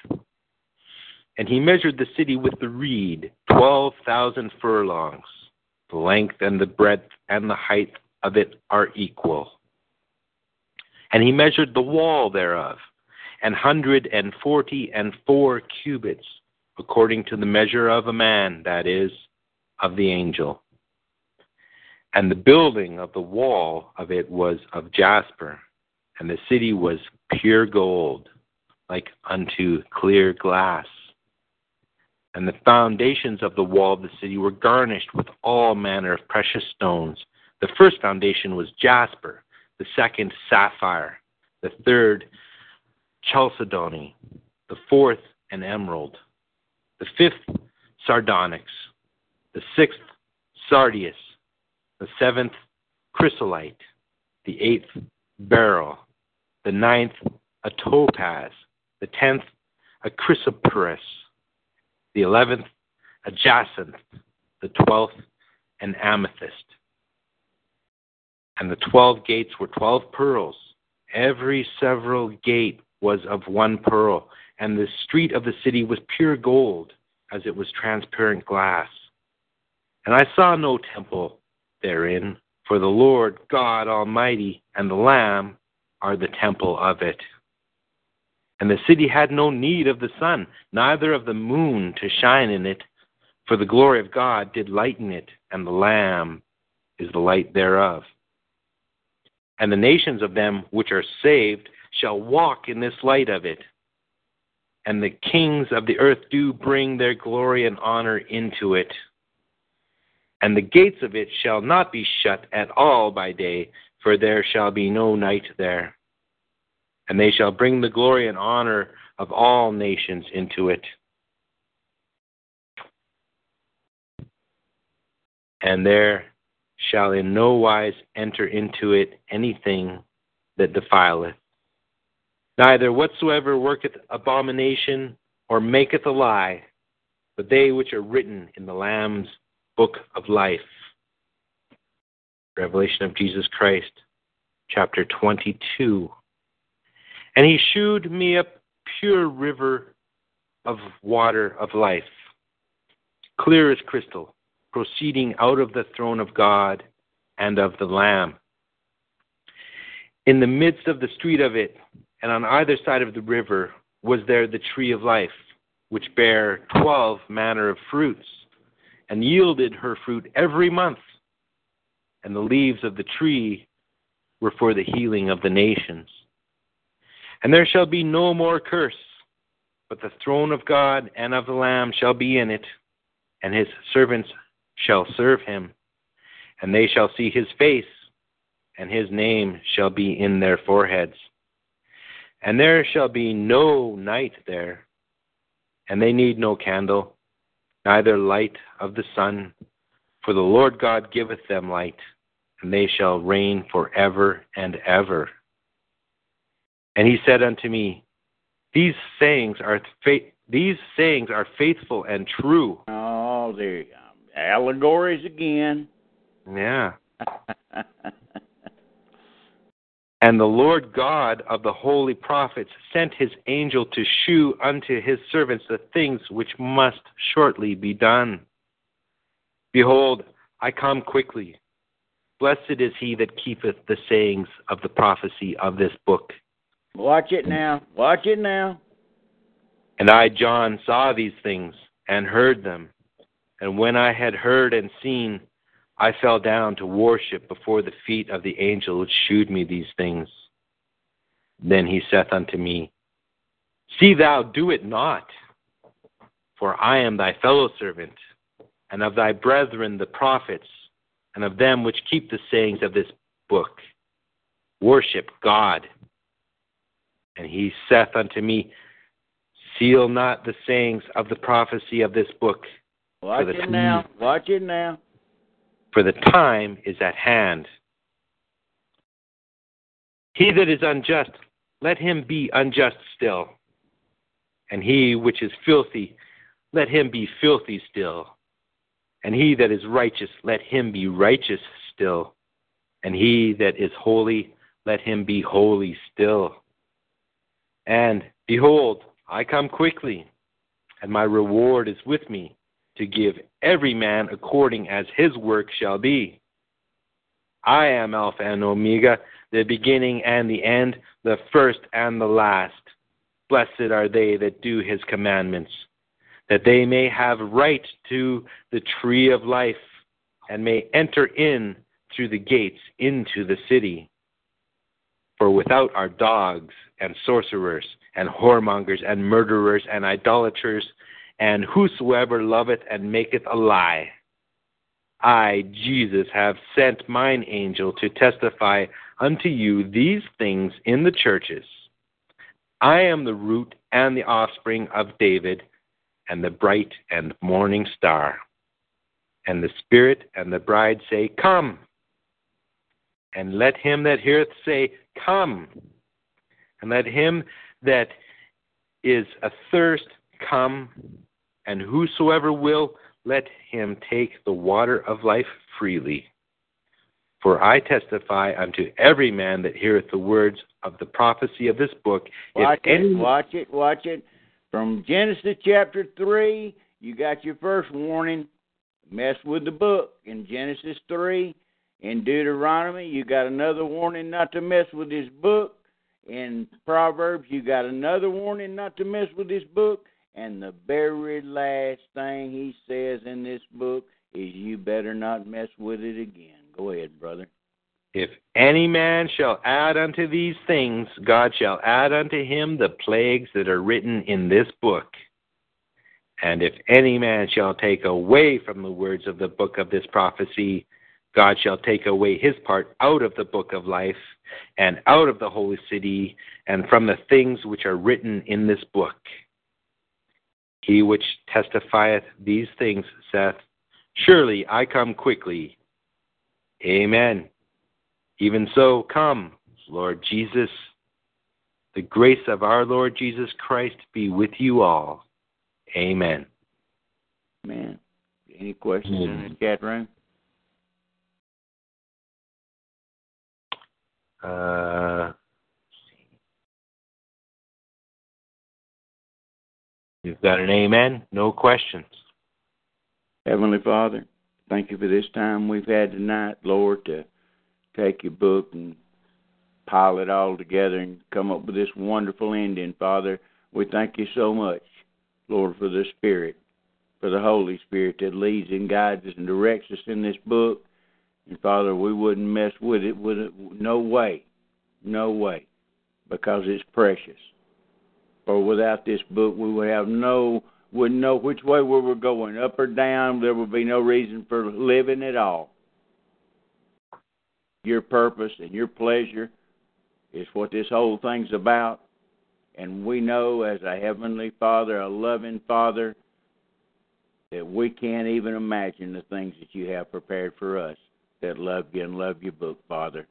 And he measured the city with the reed, twelve thousand furlongs, the length and the breadth and the height of it are equal. And he measured the wall thereof, an hundred and forty and four cubits, according to the measure of a man, that is, of the angel. And the building of the wall of it was of jasper, and the city was pure gold, like unto clear glass. And the foundations of the wall of the city were garnished with all manner of precious stones. The first foundation was jasper, the second sapphire, the third chalcedony, the fourth an emerald, the fifth sardonyx, the sixth sardius, the seventh chrysolite, the eighth beryl, the ninth a topaz, the tenth a chrysoprase, the eleventh a jacinth, the twelfth an amethyst. And the twelve gates were twelve pearls. Every several gate was of one pearl, and the street of the city was pure gold, as it was transparent glass. And I saw no temple therein, for the Lord God Almighty and the Lamb are the temple of it. And the city had no need of the sun, neither of the moon to shine in it, for the glory of God did lighten it, and the Lamb is the light thereof. And the nations of them which are saved shall walk in this light of it. And the kings of the earth do bring their glory and honor into it. And the gates of it shall not be shut at all by day, for there shall be no night there. And they shall bring the glory and honor of all nations into it. And there shall in no wise enter into it anything that defileth, neither whatsoever worketh abomination or maketh a lie, but they which are written in the Lamb's book of life. Revelation of Jesus Christ, chapter 22. And he shewed me a pure river of water of life, clear as crystal, proceeding out of the throne of God and of the Lamb. In the midst of the street of it, and on either side of the river, was there the tree of life, which bare twelve manner of fruits, and yielded her fruit every month. And the leaves of the tree were for the healing of the nations. And there shall be no more curse, but the throne of God and of the Lamb shall be in it, and his servants shall serve him, and they shall see his face, and his name shall be in their foreheads. And there shall be no night there, and they need no candle, neither light of the sun, for the Lord God giveth them light, and they shall reign for ever and ever. And he said unto me, These sayings are these sayings are faithful and true. Oh, there you go. Allegories again. Yeah. [LAUGHS] And the Lord God of the holy prophets sent his angel to shew unto his servants the things which must shortly be done. Behold, I come quickly. Blessed is he that keepeth the sayings of the prophecy of this book. Watch it now. Watch it now. And I, John, saw these things and heard them. And when I had heard and seen, I fell down to worship before the feet of the angel which shewed me these things. Then he saith unto me, See thou do it not, for I am thy fellow servant, and of thy brethren the prophets, and of them which keep the sayings of this book. Worship God. And he saith unto me, Seal not the sayings of the prophecy of this book. Watch it now. Watch it now. for the time is at hand. He that is unjust, let him be unjust still. And he which is filthy, let him be filthy still. And he that is righteous, let him be righteous still. And he that is holy, let him be holy still. And behold, I come quickly, and my reward is with me to give every man according as his work shall be. I am Alpha and Omega, the beginning and the end, the first and the last. Blessed are they that do his commandments, that they may have right to the tree of life, and may enter in through the gates into the city. For without are dogs, and sorcerers, and whoremongers, and murderers, and idolaters, and whosoever loveth and maketh a lie. I, Jesus, have sent mine angel to testify unto you these things in the churches. I am the root and the offspring of David, and the bright and morning star. And the Spirit and the bride say, Come. And let him that heareth say, Come. And let him that is athirst come. And whosoever will, let him take the water of life freely. For I testify unto every man that heareth the words of the prophecy of this book. Watch if any it, watch it, watch it. From Genesis chapter 3, you got your first warning. Mess with the book. In Genesis 3, in Deuteronomy, you got another warning not to mess with this book. In Proverbs, you got another warning not to mess with this book. And the very last thing he says in this book is you better not mess with it again. Go ahead, brother. If any man shall add unto these things, God shall add unto him the plagues that are written in this book. And if any man shall take away from the words of the book of this prophecy, God shall take away his part out of the book of life, and out of the holy city, and from the things which are written in this book. He which testifieth these things saith, Surely I come quickly. Amen. Even so, come, Lord Jesus. The grace of our Lord Jesus Christ be with you all. Amen. Man, any questions in the chat room? Uh, you've got an amen? No questions. Heavenly Father, thank you for this time we've had tonight, Lord, to take your book and pile it all together and come up with this wonderful ending, Father. We thank you so much, Lord, for the Spirit, for the Holy Spirit that leads and guides us and directs us in this book. And Father, we wouldn't mess with it with it, no way, no way, because it's precious. For without this book, we would have no wouldn't know which way we were going, up or down. There would be no reason for living at all. Your purpose and your pleasure is what this whole thing's about. And we know, as a heavenly Father, a loving Father, that we can't even imagine the things that you have prepared for us that love you and love your book, Father,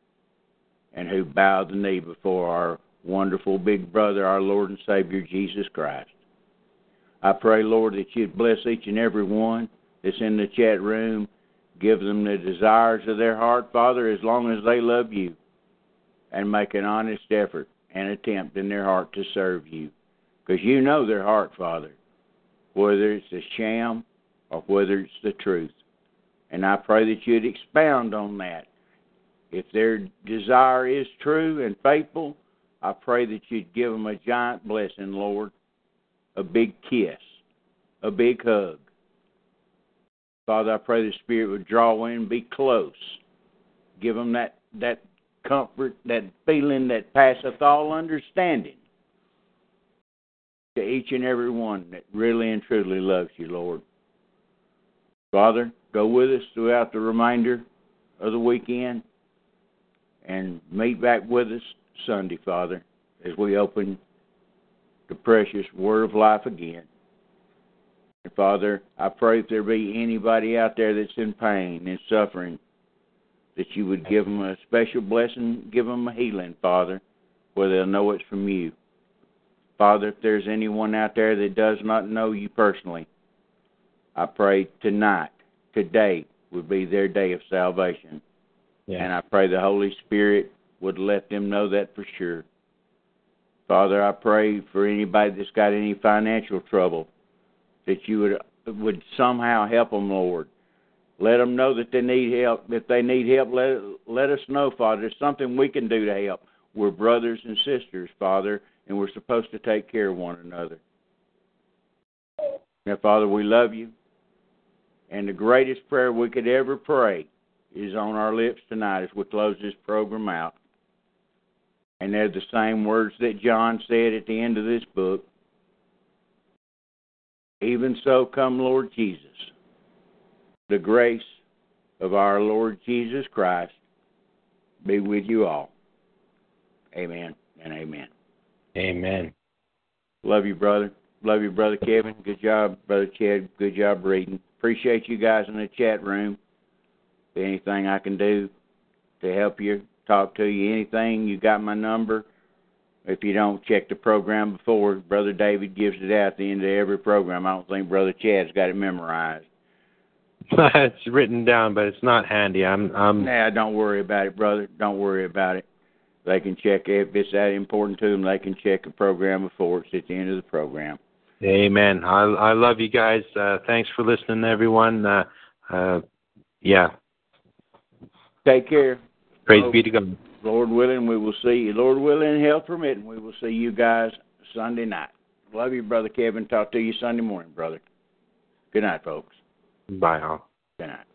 and who bow the knee before our wonderful big brother, our Lord and Savior, Jesus Christ. I pray, Lord, that you'd bless each and every one that's in the chat room. Give them the desires of their heart, Father, as long as they love you, and make an honest effort and attempt in their heart to serve you. Because you know their heart, Father, whether it's a sham or whether it's the truth. And I pray that you'd expound on that. If their desire is true and faithful, I pray that you'd give them a giant blessing, Lord, a big kiss, a big hug. Father, I pray the Spirit would draw in, be close, give them that that comfort, that feeling that passeth all understanding. To each and every one that really and truly loves you, Lord. Father, go with us throughout the remainder of the weekend and meet back with us Sunday, Father, as we open the precious Word of Life again. And Father, I pray if there be anybody out there that's in pain and suffering, that you would give them a special blessing, give them a healing, Father, where they'll know it's from you. Father, if there's anyone out there that does not know you personally, I pray tonight, today, would be their day of salvation. Yeah. And I pray the Holy Spirit would let them know that for sure. Father, I pray for anybody that's got any financial trouble that you would would somehow help them, Lord, Let them know that they need help. If they need help, let let us know, Father. There's something we can do to help. We're brothers and sisters, Father, and we're supposed to take care of one another. Now, Father, we love you. And the greatest prayer we could ever pray is on our lips tonight as we close this program out. And they're the same words that John said at the end of this book. Even so, come, Lord Jesus. The grace of our Lord Jesus Christ be with you all. Amen and amen. Amen. Love you, brother. Love you, brother Kevin. Good job, brother Chad. Good job reading. Appreciate you guys in the chat room. Anything I can do to help you, talk to you, anything, you got my number. If you don't check the program before, Brother David gives it out at the end of every program. I don't think Brother Chad's got it memorized. [LAUGHS] it's written down, but it's not handy. I'm. I'm. Nah, don't worry about it, brother. Don't worry about it. They can check if it's that important to them. They can check the program before it's at the end of the program. Amen. I I love you guys. Uh, thanks for listening, everyone. Uh, uh, yeah. Take care. Praise Oh. be to God. Lord willing, we will see you. Lord willing, health permitting, we will see you guys Sunday night. Love you, brother Kevin. Talk to you Sunday morning, brother. Good night, folks. Bye all. Good night.